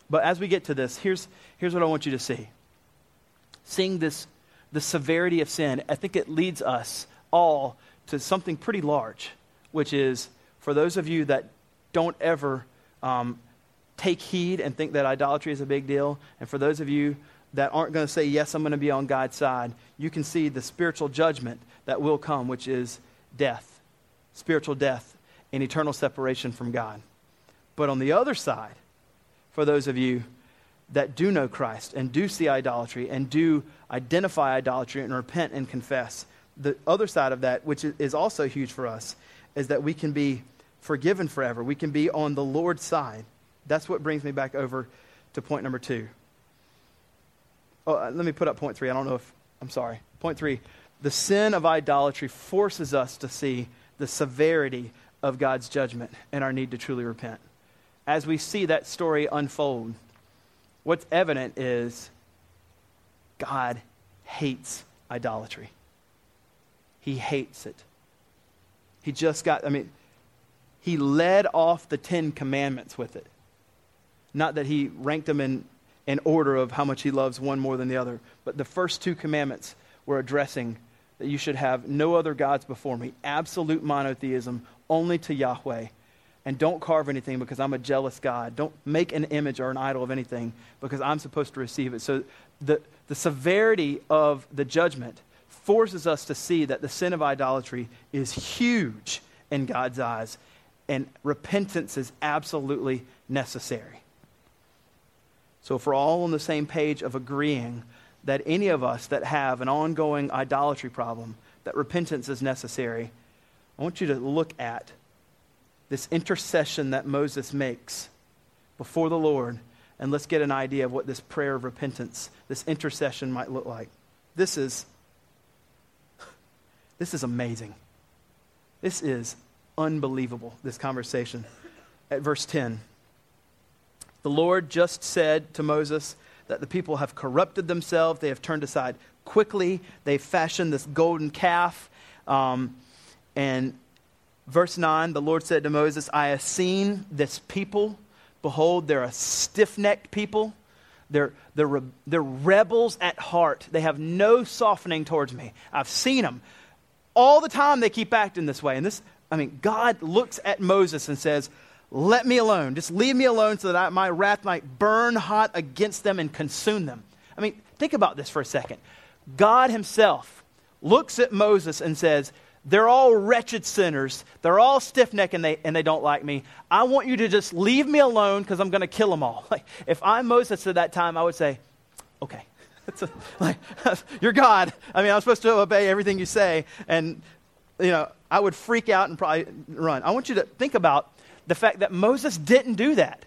But as we get to this, here's, here's what I want you to see. Seeing this, the severity of sin, I think it leads us all to something pretty large, which is for those of you that don't ever um, take heed and think that idolatry is a big deal, and for those of you that aren't going to say, Yes, I'm going to be on God's side, you can see the spiritual judgment that will come, which is death, spiritual death, and eternal separation from God. But on the other side, for those of you that do know Christ and do see idolatry and do identify idolatry and repent and confess, the other side of that, which is also huge for us, is that we can be forgiven forever. We can be on the Lord's side. That's what brings me back over to point number two. Oh, uh, let me put up point three. I don't know if, I'm sorry. Point three. The sin of idolatry forces us to see the severity of God's judgment and our need to truly repent. As we see that story unfold, what's evident is God hates idolatry. He hates it. He just got, I mean, he led off the Ten Commandments with it. Not that he ranked them in in order of how much he loves one more than the other. But the first two commandments were addressing that you should have no other gods before me. Absolute monotheism, only to Yahweh. And don't carve anything because I'm a jealous God. Don't make an image or an idol of anything because I'm supposed to receive it. So the, the severity of the judgment forces us to see that the sin of idolatry is huge in God's eyes, and repentance is absolutely necessary. So, if we're all on the same page of agreeing that any of us that have an ongoing idolatry problem, that repentance is necessary, I want you to look at this intercession that Moses makes before the Lord, and let's get an idea of what this prayer of repentance, this intercession might look like. This is this is amazing. This is unbelievable, this conversation. At verse 10, the Lord just said to Moses, that the people have corrupted themselves. They have turned aside quickly. They've fashioned this golden calf. Um, and verse 9, the Lord said to Moses, I have seen this people. Behold, they're a stiff necked people. They're, they're, they're rebels at heart. They have no softening towards me. I've seen them. All the time they keep acting this way. And this, I mean, God looks at Moses and says, let me alone. Just leave me alone so that I, my wrath might burn hot against them and consume them. I mean, think about this for a second. God Himself looks at Moses and says, They're all wretched sinners. They're all stiff necked and they, and they don't like me. I want you to just leave me alone because I'm going to kill them all. Like, if I'm Moses at that time, I would say, Okay. A, like, you're God. I mean, I'm supposed to obey everything you say. And, you know, I would freak out and probably run. I want you to think about the fact that Moses didn't do that.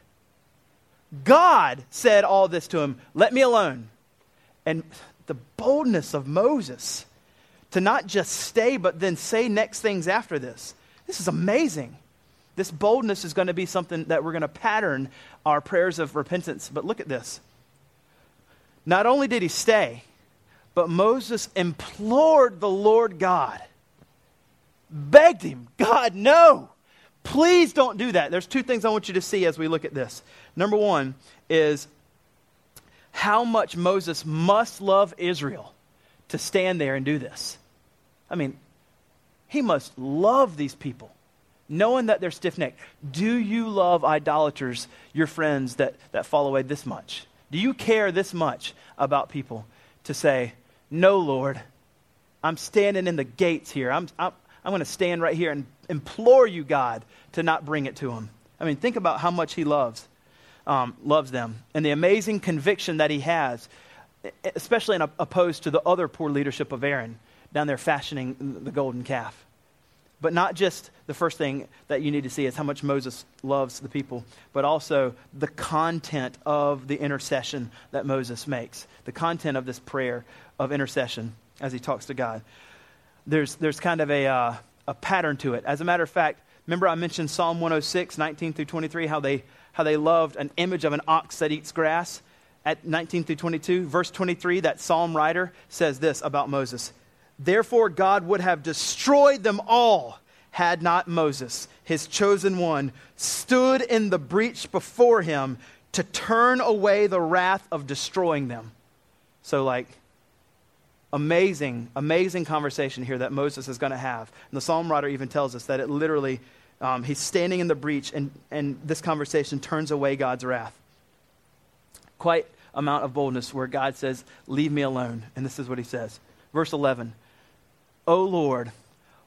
God said all this to him, let me alone. And the boldness of Moses to not just stay, but then say next things after this. This is amazing. This boldness is going to be something that we're going to pattern our prayers of repentance. But look at this. Not only did he stay, but Moses implored the Lord God, begged him, God, no. Please don't do that. There's two things I want you to see as we look at this. Number one is how much Moses must love Israel to stand there and do this. I mean, he must love these people, knowing that they're stiff necked. Do you love idolaters, your friends that, that fall away this much? Do you care this much about people to say, No, Lord, I'm standing in the gates here. I'm, I'm, I'm going to stand right here and implore you, God, to not bring it to him. I mean, think about how much he loves, um, loves them, and the amazing conviction that he has, especially in a, opposed to the other poor leadership of Aaron down there fashioning the golden calf. But not just the first thing that you need to see is how much Moses loves the people, but also the content of the intercession that Moses makes, the content of this prayer of intercession as he talks to God. There's, there's kind of a, uh, a pattern to it. As a matter of fact, remember I mentioned Psalm 106, 19 through 23, how they, how they loved an image of an ox that eats grass? At 19 through 22, verse 23, that psalm writer says this about Moses Therefore, God would have destroyed them all had not Moses, his chosen one, stood in the breach before him to turn away the wrath of destroying them. So, like, amazing, amazing conversation here that Moses is going to have. And the psalm writer even tells us that it literally, um, he's standing in the breach, and, and this conversation turns away God's wrath. Quite amount of boldness where God says, Leave me alone. And this is what he says. Verse 11 O Lord,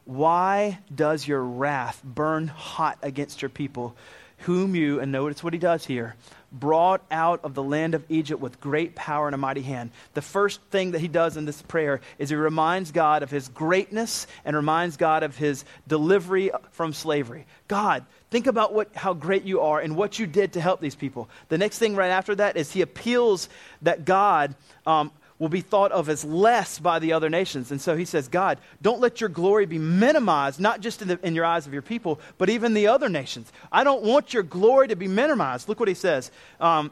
why does your wrath burn hot against your people, whom you, and notice what he does here, brought out of the land of Egypt with great power and a mighty hand. The first thing that he does in this prayer is he reminds God of his greatness and reminds God of his delivery from slavery. God, think about what, how great you are and what you did to help these people. The next thing right after that is he appeals that God. Um, will be thought of as less by the other nations. And so he says, God, don't let your glory be minimized, not just in, the, in, your eyes of your people, but even the other nations. I don't want your glory to be minimized. Look what he says. Um,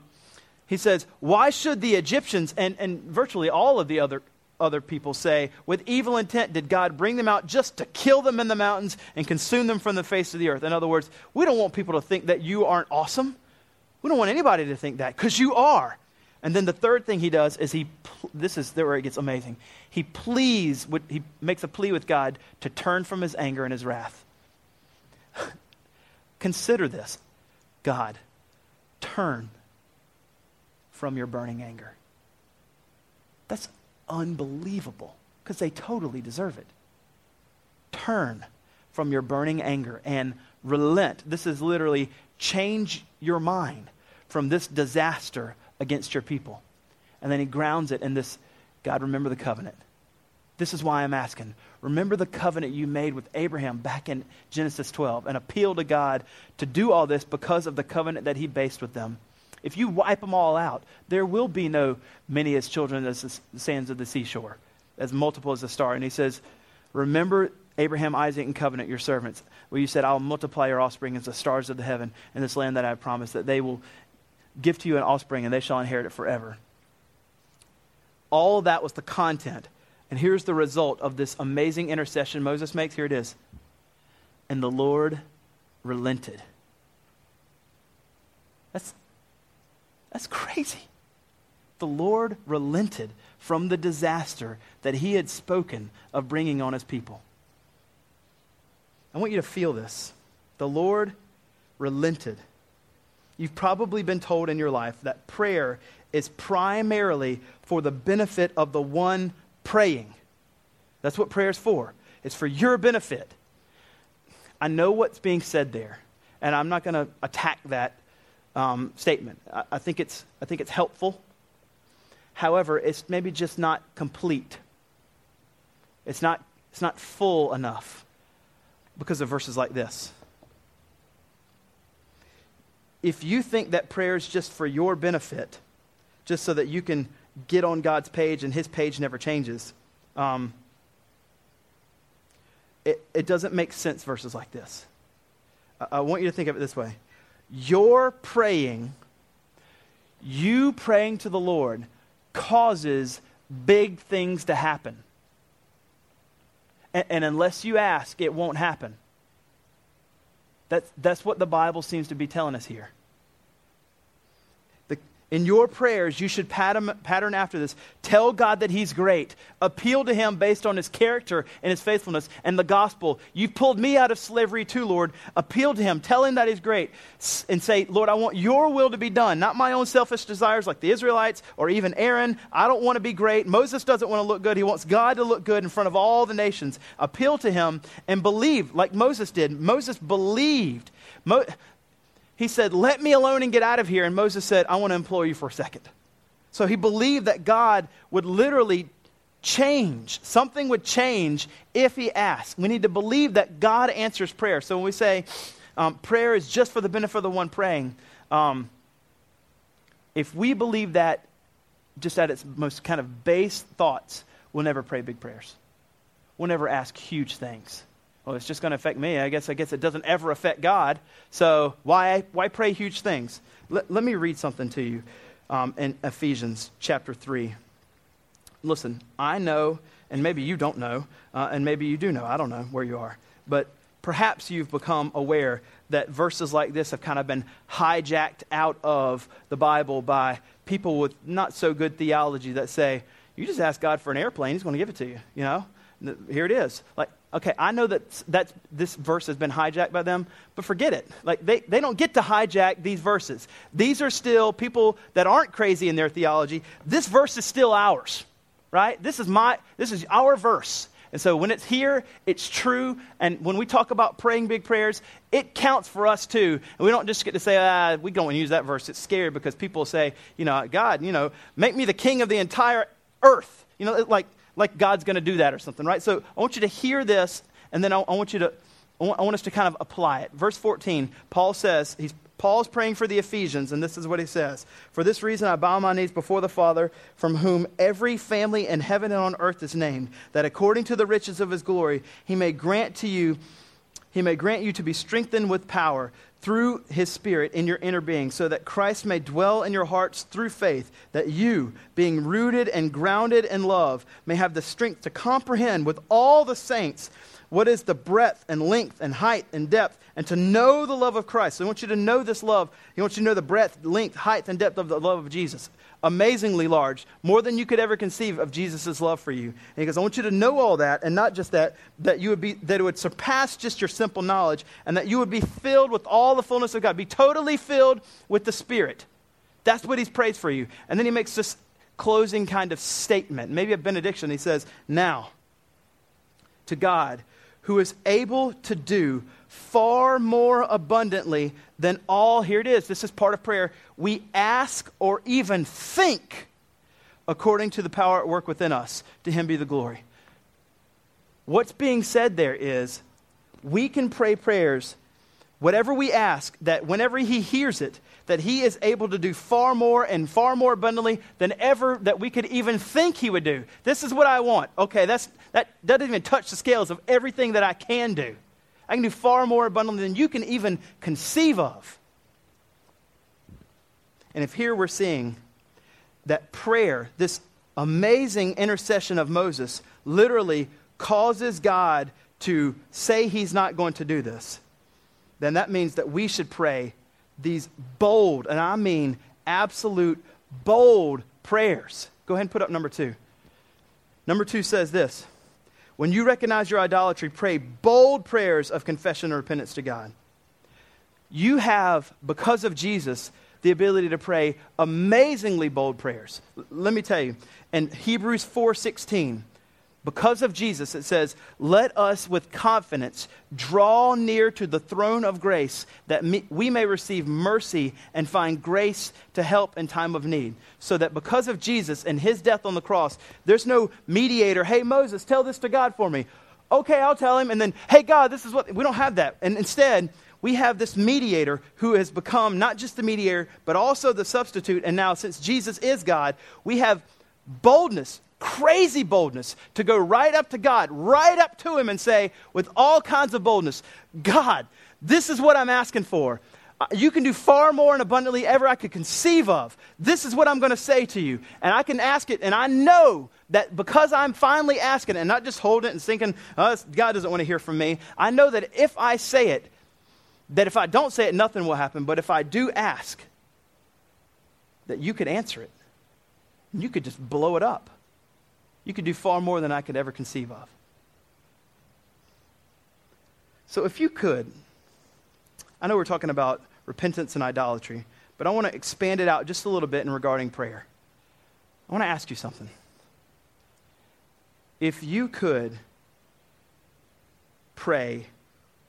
he says, Why should the Egyptians and, and virtually all of the other, other people say, with evil intent did God bring them out just to kill them in the mountains and consume them from the face of the earth? In other words, we don't want people to think that you aren't awesome. We don't want anybody to think that because you are. And then the third thing he does is he this is where it gets amazing. He pleads, he makes a plea with God to turn from his anger and his wrath. Consider this God, turn from your burning anger. That's unbelievable because they totally deserve it. Turn from your burning anger and relent. This is literally change your mind from this disaster against your people. And then he grounds it in this God, remember the covenant. This is why I'm asking. Remember the covenant you made with Abraham back in Genesis 12 and appeal to God to do all this because of the covenant that he based with them. If you wipe them all out, there will be no many as children as the sands of the seashore, as multiple as the star. And he says, Remember Abraham, Isaac, and covenant, your servants, where you said, I'll multiply your offspring as the stars of the heaven in this land that I have promised, that they will give to you an offspring and they shall inherit it forever. All that was the content. And here's the result of this amazing intercession Moses makes. Here it is. And the Lord relented. That's, that's crazy. The Lord relented from the disaster that he had spoken of bringing on his people. I want you to feel this. The Lord relented. You've probably been told in your life that prayer is primarily for the benefit of the one praying. That's what prayer is for. It's for your benefit. I know what's being said there, and I'm not going to attack that um, statement. I, I, think it's, I think it's helpful. However, it's maybe just not complete. It's not, it's not full enough because of verses like this. If you think that prayer is just for your benefit, just so that you can get on God's page and his page never changes, um, it, it doesn't make sense, verses like this. I, I want you to think of it this way Your praying, you praying to the Lord, causes big things to happen. And, and unless you ask, it won't happen. That's, that's what the Bible seems to be telling us here. In your prayers, you should pattern after this. Tell God that He's great. Appeal to Him based on His character and His faithfulness and the gospel. You've pulled me out of slavery too, Lord. Appeal to Him. Tell Him that He's great. And say, Lord, I want your will to be done, not my own selfish desires like the Israelites or even Aaron. I don't want to be great. Moses doesn't want to look good. He wants God to look good in front of all the nations. Appeal to Him and believe like Moses did. Moses believed. Mo- he said, Let me alone and get out of here. And Moses said, I want to implore you for a second. So he believed that God would literally change. Something would change if he asked. We need to believe that God answers prayer. So when we say um, prayer is just for the benefit of the one praying, um, if we believe that just at its most kind of base thoughts, we'll never pray big prayers. We'll never ask huge things well, it's just going to affect me. I guess I guess it doesn't ever affect God. So why why pray huge things? Let, let me read something to you um, in Ephesians chapter three. Listen, I know, and maybe you don't know, uh, and maybe you do know. I don't know where you are, but perhaps you've become aware that verses like this have kind of been hijacked out of the Bible by people with not so good theology that say, you just ask God for an airplane, He's going to give it to you. You know, here it is. Like, okay, I know that that this verse has been hijacked by them, but forget it. Like they, they don't get to hijack these verses. These are still people that aren't crazy in their theology. This verse is still ours, right? This is my this is our verse. And so when it's here, it's true. And when we talk about praying big prayers, it counts for us too. And we don't just get to say, ah, we don't use that verse. It's scary because people say, you know, God, you know, make me the king of the entire earth. You know, like like God's going to do that or something, right? So I want you to hear this, and then I, I want you to, I want, I want us to kind of apply it. Verse 14, Paul says, he's Paul's praying for the Ephesians, and this is what he says For this reason, I bow my knees before the Father, from whom every family in heaven and on earth is named, that according to the riches of his glory, he may grant to you. He may grant you to be strengthened with power through his Spirit in your inner being, so that Christ may dwell in your hearts through faith, that you, being rooted and grounded in love, may have the strength to comprehend with all the saints what is the breadth and length and height and depth, and to know the love of Christ. So I want you to know this love. He wants you to know the breadth, length, height, and depth of the love of Jesus. Amazingly large, more than you could ever conceive of Jesus' love for you. And he goes, I want you to know all that, and not just that, that you would be that it would surpass just your simple knowledge, and that you would be filled with all the fullness of God. Be totally filled with the Spirit. That's what he's prays for you. And then he makes this closing kind of statement, maybe a benediction. He says, Now, to God, who is able to do far more abundantly than all, here it is, this is part of prayer, we ask or even think according to the power at work within us. To him be the glory. What's being said there is we can pray prayers, whatever we ask, that whenever he hears it, that he is able to do far more and far more abundantly than ever that we could even think he would do. This is what I want. Okay, that's, that, doesn't even touch the scales of everything that I can do. I can do far more abundantly than you can even conceive of. And if here we're seeing that prayer, this amazing intercession of Moses, literally causes God to say he's not going to do this, then that means that we should pray these bold, and I mean absolute bold prayers. Go ahead and put up number two. Number two says this When you recognize your idolatry, pray bold prayers of confession and repentance to God. You have, because of Jesus, the ability to pray amazingly bold prayers. L- let me tell you, in Hebrews 4:16, because of Jesus, it says, Let us with confidence draw near to the throne of grace that we may receive mercy and find grace to help in time of need. So that because of Jesus and his death on the cross, there's no mediator. Hey, Moses, tell this to God for me. Okay, I'll tell him. And then, hey, God, this is what. We don't have that. And instead, we have this mediator who has become not just the mediator, but also the substitute. And now, since Jesus is God, we have boldness crazy boldness to go right up to God, right up to Him, and say, with all kinds of boldness, God, this is what I'm asking for. Uh, you can do far more and abundantly ever I could conceive of. This is what I'm going to say to you. And I can ask it, and I know that because I'm finally asking it and not just holding it and thinking, oh, God doesn't want to hear from me, I know that if I say it, that if I don't say it, nothing will happen. But if I do ask, that you could answer it. and You could just blow it up. You could do far more than I could ever conceive of. So, if you could, I know we're talking about repentance and idolatry, but I want to expand it out just a little bit in regarding prayer. I want to ask you something. If you could pray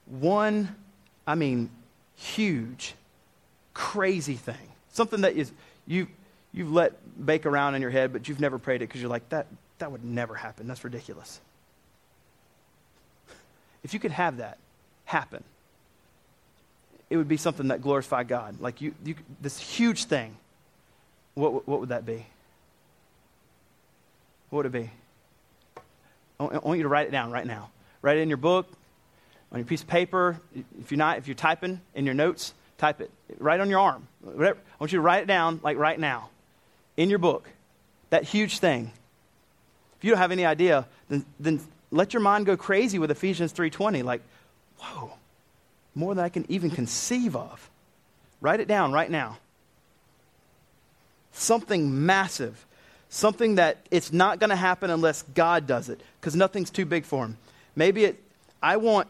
one, I mean, huge, crazy thing, something that is you you've let bake around in your head, but you've never prayed it because you're like that that would never happen. That's ridiculous. If you could have that happen, it would be something that glorified God. Like you, you this huge thing. What, what would that be? What would it be? I want you to write it down right now. Write it in your book, on your piece of paper. If you're not, if you're typing in your notes, type it. Write on your arm. Whatever. I want you to write it down like right now, in your book. That huge thing if you don't have any idea, then, then let your mind go crazy with Ephesians 3.20. Like, whoa, more than I can even conceive of. Write it down right now. Something massive. Something that it's not going to happen unless God does it, because nothing's too big for him. Maybe it, I want,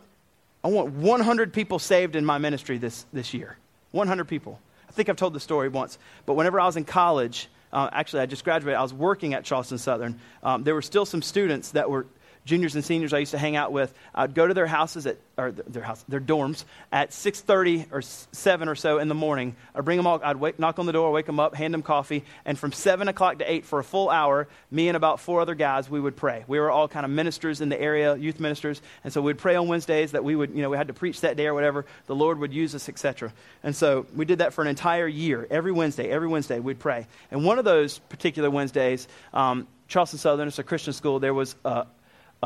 I want 100 people saved in my ministry this, this year. 100 people. I think I've told the story once. But whenever I was in college, uh, actually, I just graduated. I was working at Charleston Southern. Um, there were still some students that were juniors and seniors I used to hang out with. I'd go to their houses at, or their house, their dorms at 6:30 or 7 or so in the morning. I'd bring them all. I'd wake, knock on the door, wake them up, hand them coffee, and from 7 o'clock to 8 for a full hour, me and about four other guys, we would pray. We were all kind of ministers in the area, youth ministers, and so we'd pray on Wednesdays that we would, you know, we had to preach that day or whatever. The Lord would use us, etc. And so we did that for an entire year. Every Wednesday, every Wednesday, we'd pray. And one of those particular Wednesdays. Um, Charleston Southern, it's a Christian school. There was a,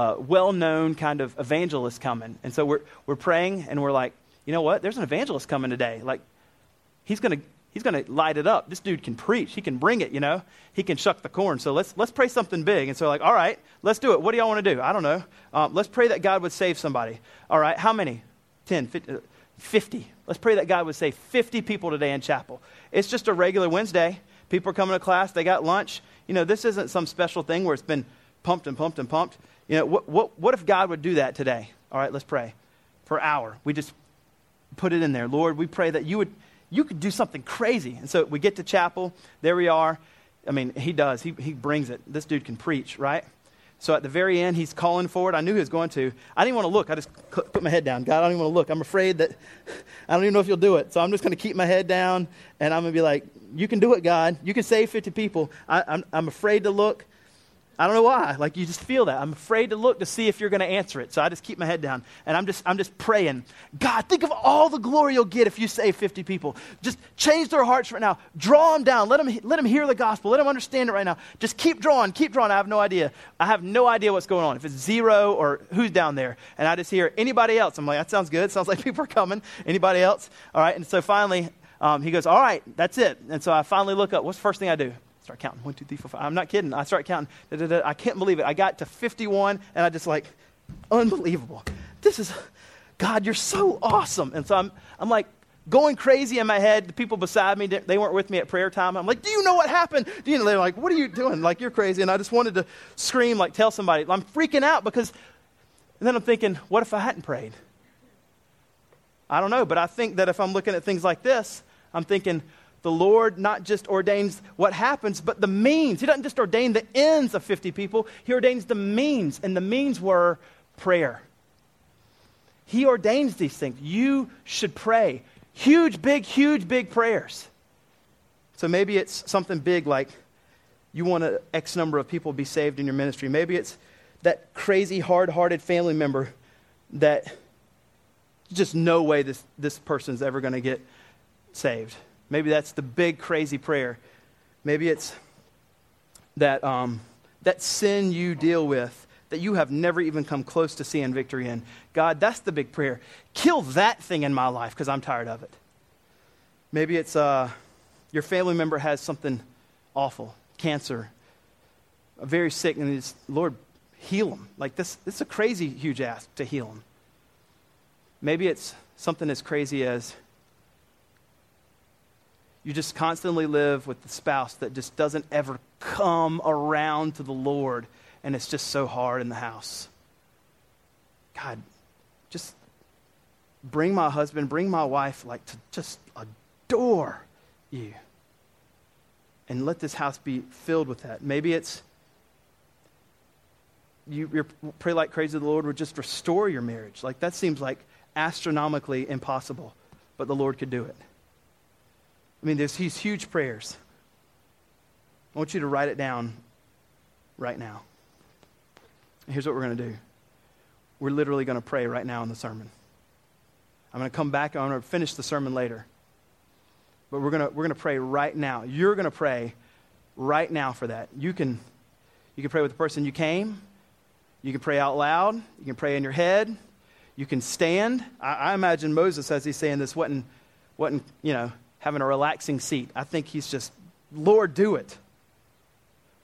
uh, well known kind of evangelist coming. And so we're, we're praying and we're like, you know what? There's an evangelist coming today. Like, he's going to he's going to light it up. This dude can preach. He can bring it, you know. He can shuck the corn. So let's, let's pray something big. And so, like, all right, let's do it. What do y'all want to do? I don't know. Um, let's pray that God would save somebody. All right, how many? 10, 50. Let's pray that God would save 50 people today in chapel. It's just a regular Wednesday. People are coming to class. They got lunch. You know, this isn't some special thing where it's been pumped and pumped and pumped. You know, what, what, what if God would do that today? All right, let's pray. For an hour. We just put it in there. Lord, we pray that you would you could do something crazy. And so we get to chapel, there we are. I mean, he does. He, he brings it. This dude can preach, right? So at the very end, he's calling for it. I knew he was going to. I didn't want to look. I just put my head down. God, I don't even want to look. I'm afraid that I don't even know if you'll do it. So I'm just going to keep my head down and I'm going to be like, You can do it, God. You can save 50 people. I, I'm, I'm afraid to look. I don't know why. Like you just feel that. I'm afraid to look to see if you're going to answer it. So I just keep my head down and I'm just I'm just praying. God, think of all the glory you'll get if you save 50 people. Just change their hearts right now. Draw them down. Let them let them hear the gospel. Let them understand it right now. Just keep drawing, keep drawing. I have no idea. I have no idea what's going on. If it's zero or who's down there. And I just hear anybody else. I'm like, that sounds good. Sounds like people are coming. Anybody else? All right. And so finally um, he goes, all right, that's it. And so I finally look up. What's the first thing I do? Start counting. One, two, three, four, five. I'm not kidding. I start counting. Da, da, da. I can't believe it. I got to 51, and I just like, unbelievable. This is, God, you're so awesome. And so I'm, I'm like going crazy in my head. The people beside me, they weren't with me at prayer time. I'm like, do you know what happened? Do you know? They're like, what are you doing? Like, you're crazy. And I just wanted to scream, like, tell somebody. I'm freaking out because, and then I'm thinking, what if I hadn't prayed? I don't know, but I think that if I'm looking at things like this, I'm thinking, the Lord not just ordains what happens, but the means. He doesn't just ordain the ends of 50 people, He ordains the means, and the means were prayer. He ordains these things. You should pray. Huge, big, huge, big prayers. So maybe it's something big like you want an X number of people be saved in your ministry. Maybe it's that crazy, hard hearted family member that just no way this, this person's ever going to get saved. Maybe that's the big, crazy prayer. Maybe it's that, um, that sin you deal with that you have never even come close to seeing victory in. God, that's the big prayer. Kill that thing in my life because I'm tired of it. Maybe it's uh, your family member has something awful, cancer, very sick, and it's, Lord, heal them. Like this, this is a crazy, huge ask to heal them. Maybe it's something as crazy as you just constantly live with the spouse that just doesn't ever come around to the Lord, and it's just so hard in the house. God, just bring my husband, bring my wife, like to just adore you. And let this house be filled with that. Maybe it's you you pray like crazy the Lord would just restore your marriage. Like that seems like astronomically impossible, but the Lord could do it. I mean, there's these huge prayers. I want you to write it down right now. here's what we're going to do we're literally going to pray right now in the sermon. I'm going to come back. I'm going to finish the sermon later. But we're going to, we're going to pray right now. You're going to pray right now for that. You can, you can pray with the person you came. You can pray out loud. You can pray in your head. You can stand. I, I imagine Moses, as he's saying this, wasn't, wasn't you know, having a relaxing seat. I think he's just, Lord, do it.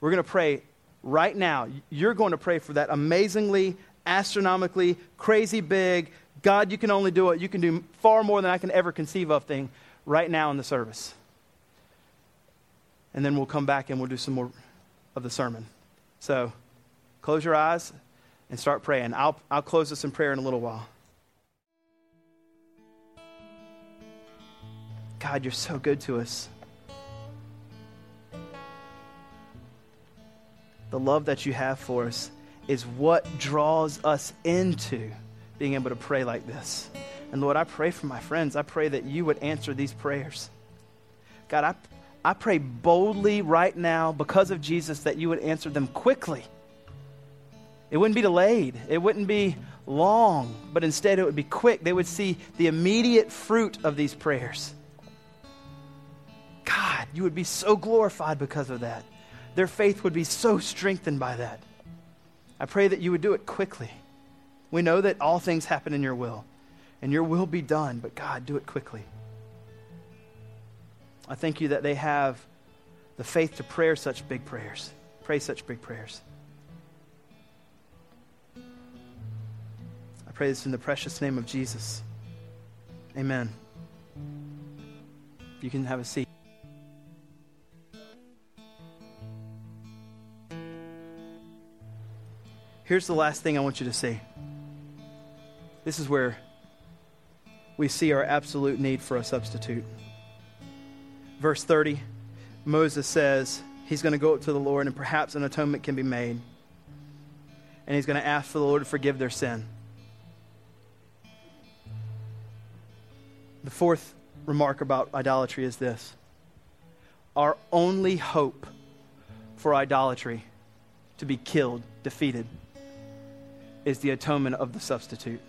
We're going to pray right now. You're going to pray for that amazingly, astronomically, crazy big, God, you can only do it. You can do far more than I can ever conceive of thing right now in the service. And then we'll come back and we'll do some more of the sermon. So close your eyes and start praying. I'll, I'll close this in prayer in a little while. God, you're so good to us. The love that you have for us is what draws us into being able to pray like this. And Lord, I pray for my friends. I pray that you would answer these prayers. God, I, I pray boldly right now because of Jesus that you would answer them quickly. It wouldn't be delayed, it wouldn't be long, but instead it would be quick. They would see the immediate fruit of these prayers. God, you would be so glorified because of that. Their faith would be so strengthened by that. I pray that you would do it quickly. We know that all things happen in your will, and your will be done, but God, do it quickly. I thank you that they have the faith to pray such big prayers. Pray such big prayers. I pray this in the precious name of Jesus. Amen. You can have a seat. Here's the last thing I want you to see. This is where we see our absolute need for a substitute. Verse 30, Moses says he's going to go up to the Lord and perhaps an atonement can be made. And he's going to ask for the Lord to forgive their sin. The fourth remark about idolatry is this our only hope for idolatry to be killed, defeated, is the atonement of the substitute.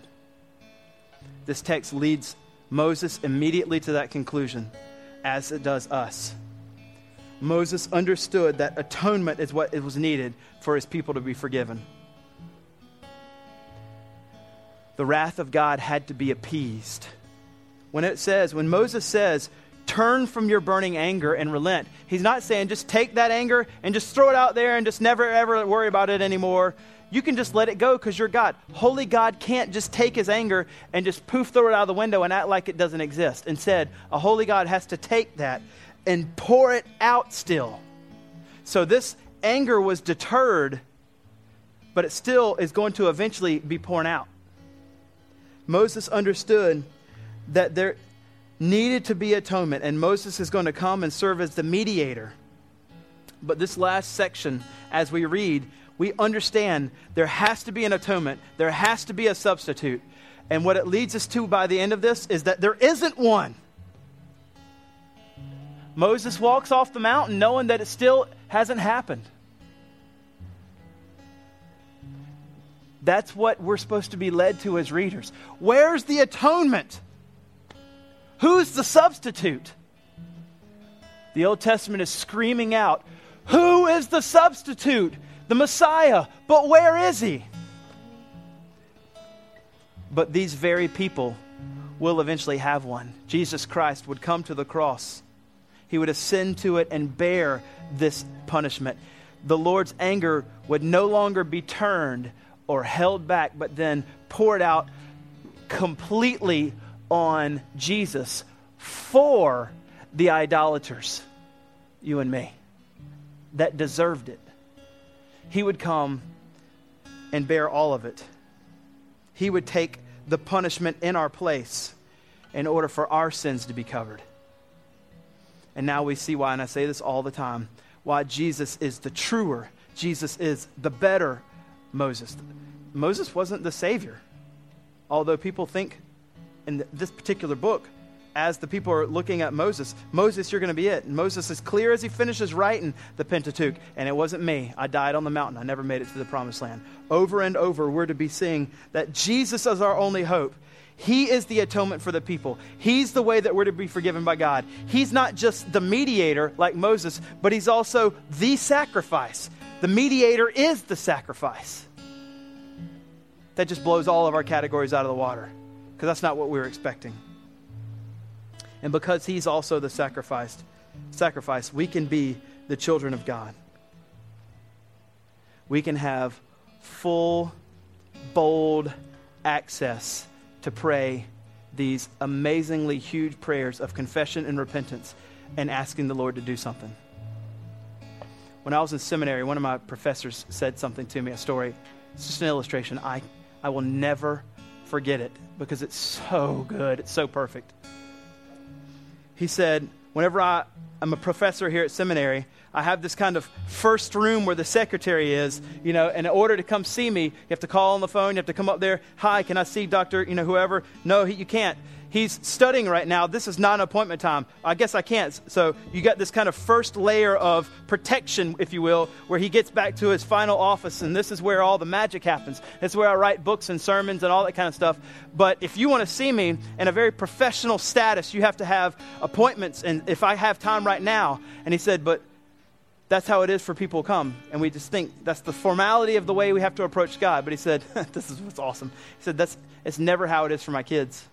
This text leads Moses immediately to that conclusion, as it does us. Moses understood that atonement is what was needed for his people to be forgiven. The wrath of God had to be appeased. When it says, when Moses says, turn from your burning anger and relent, he's not saying just take that anger and just throw it out there and just never ever worry about it anymore you can just let it go because you're God. Holy God can't just take his anger and just poof throw it out of the window and act like it doesn't exist. Instead, a holy God has to take that and pour it out still. So this anger was deterred, but it still is going to eventually be poured out. Moses understood that there needed to be atonement, and Moses is going to come and serve as the mediator. But this last section, as we read, we understand there has to be an atonement, there has to be a substitute. And what it leads us to by the end of this is that there isn't one. Moses walks off the mountain knowing that it still hasn't happened. That's what we're supposed to be led to as readers. Where's the atonement? Who's the substitute? The Old Testament is screaming out, Who is the substitute? The Messiah. But where is he? But these very people will eventually have one. Jesus Christ would come to the cross, he would ascend to it and bear this punishment. The Lord's anger would no longer be turned or held back, but then poured out completely on Jesus for the idolaters, you and me, that deserved it he would come and bear all of it. He would take the punishment in our place in order for our sins to be covered. And now we see why, and I say this all the time, why Jesus is the truer, Jesus is the better Moses. Moses wasn't the Savior. Although people think in this particular book as the people are looking at Moses, Moses, you're going to be it. And Moses is clear as he finishes writing the Pentateuch. And it wasn't me. I died on the mountain. I never made it to the promised land. Over and over, we're to be seeing that Jesus is our only hope. He is the atonement for the people. He's the way that we're to be forgiven by God. He's not just the mediator like Moses, but he's also the sacrifice. The mediator is the sacrifice. That just blows all of our categories out of the water because that's not what we were expecting. And because he's also the sacrificed sacrifice, we can be the children of God. We can have full, bold access to pray these amazingly huge prayers of confession and repentance and asking the Lord to do something. When I was in seminary, one of my professors said something to me, a story. It's just an illustration. I, I will never forget it because it's so good, it's so perfect he said, Whenever I, I'm a professor here at seminary, I have this kind of first room where the secretary is, you know, and in order to come see me, you have to call on the phone, you have to come up there, hi, can I see Dr., you know, whoever? No, he, you can't he's studying right now. This is not an appointment time. I guess I can't. So you got this kind of first layer of protection, if you will, where he gets back to his final office, and this is where all the magic happens. It's where I write books and sermons and all that kind of stuff. But if you want to see me in a very professional status, you have to have appointments. And if I have time right now, and he said, but that's how it is for people come. And we just think that's the formality of the way we have to approach God. But he said, this is what's awesome. He said, that's, it's never how it is for my kids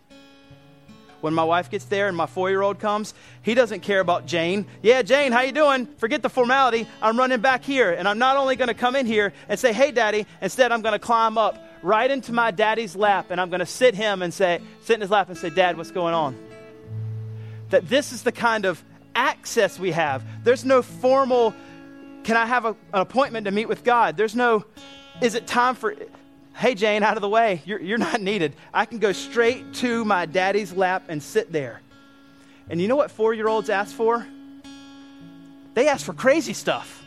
when my wife gets there and my four-year-old comes, he doesn't care about Jane. Yeah, Jane, how you doing? Forget the formality. I'm running back here, and I'm not only going to come in here and say, "Hey, Daddy." Instead, I'm going to climb up right into my daddy's lap, and I'm going to sit him and say, sit in his lap and say, "Dad, what's going on?" That this is the kind of access we have. There's no formal. Can I have a, an appointment to meet with God? There's no. Is it time for Hey, Jane, out of the way. You're, you're not needed. I can go straight to my daddy's lap and sit there. And you know what four year olds ask for? They ask for crazy stuff.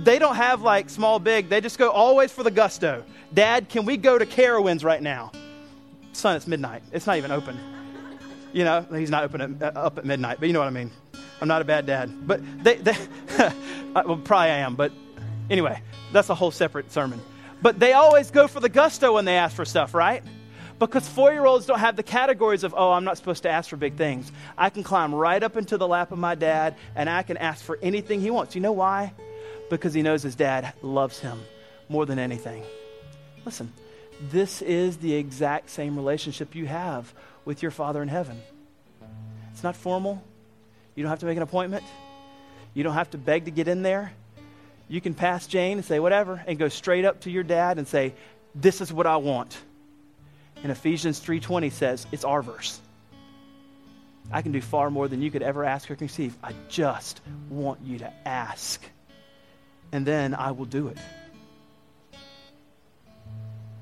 They don't have like small, big. They just go always for the gusto. Dad, can we go to Carowinds right now? Son, it's midnight. It's not even open. You know, he's not open at, uh, up at midnight, but you know what I mean. I'm not a bad dad. But they, they well, probably I am. But anyway, that's a whole separate sermon. But they always go for the gusto when they ask for stuff, right? Because four year olds don't have the categories of, oh, I'm not supposed to ask for big things. I can climb right up into the lap of my dad and I can ask for anything he wants. You know why? Because he knows his dad loves him more than anything. Listen, this is the exact same relationship you have with your Father in heaven. It's not formal. You don't have to make an appointment. You don't have to beg to get in there. You can pass Jane and say whatever and go straight up to your dad and say, "This is what I want." And Ephesians 3:20 says, it's our verse. I can do far more than you could ever ask or conceive. I just want you to ask. And then I will do it.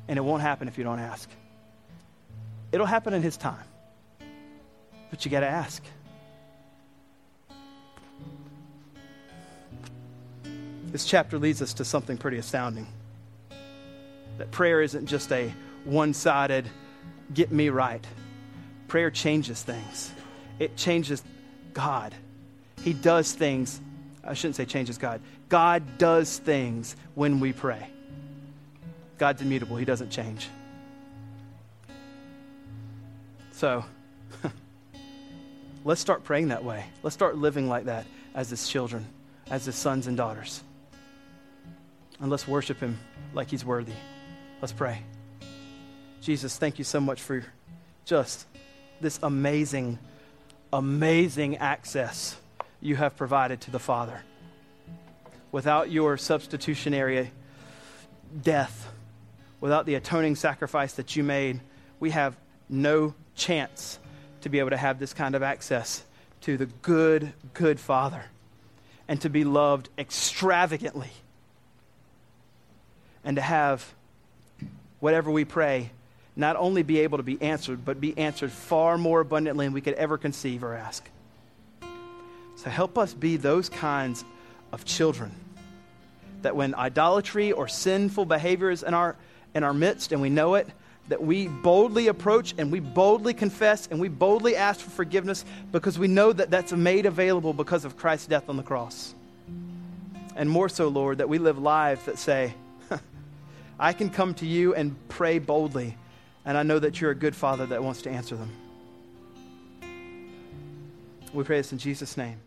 And it won't happen if you don't ask. It'll happen in his time. But you got to ask. This chapter leads us to something pretty astounding that prayer isn't just a one sided, get me right. Prayer changes things, it changes God. He does things. I shouldn't say changes God. God does things when we pray. God's immutable, He doesn't change. So, let's start praying that way. Let's start living like that as His children, as His sons and daughters. And let's worship him like he's worthy. Let's pray. Jesus, thank you so much for just this amazing, amazing access you have provided to the Father. Without your substitutionary death, without the atoning sacrifice that you made, we have no chance to be able to have this kind of access to the good, good Father and to be loved extravagantly and to have whatever we pray not only be able to be answered, but be answered far more abundantly than we could ever conceive or ask. So help us be those kinds of children that when idolatry or sinful behavior is in our, in our midst and we know it, that we boldly approach and we boldly confess and we boldly ask for forgiveness because we know that that's made available because of Christ's death on the cross. And more so, Lord, that we live lives that say, I can come to you and pray boldly, and I know that you're a good father that wants to answer them. We pray this in Jesus' name.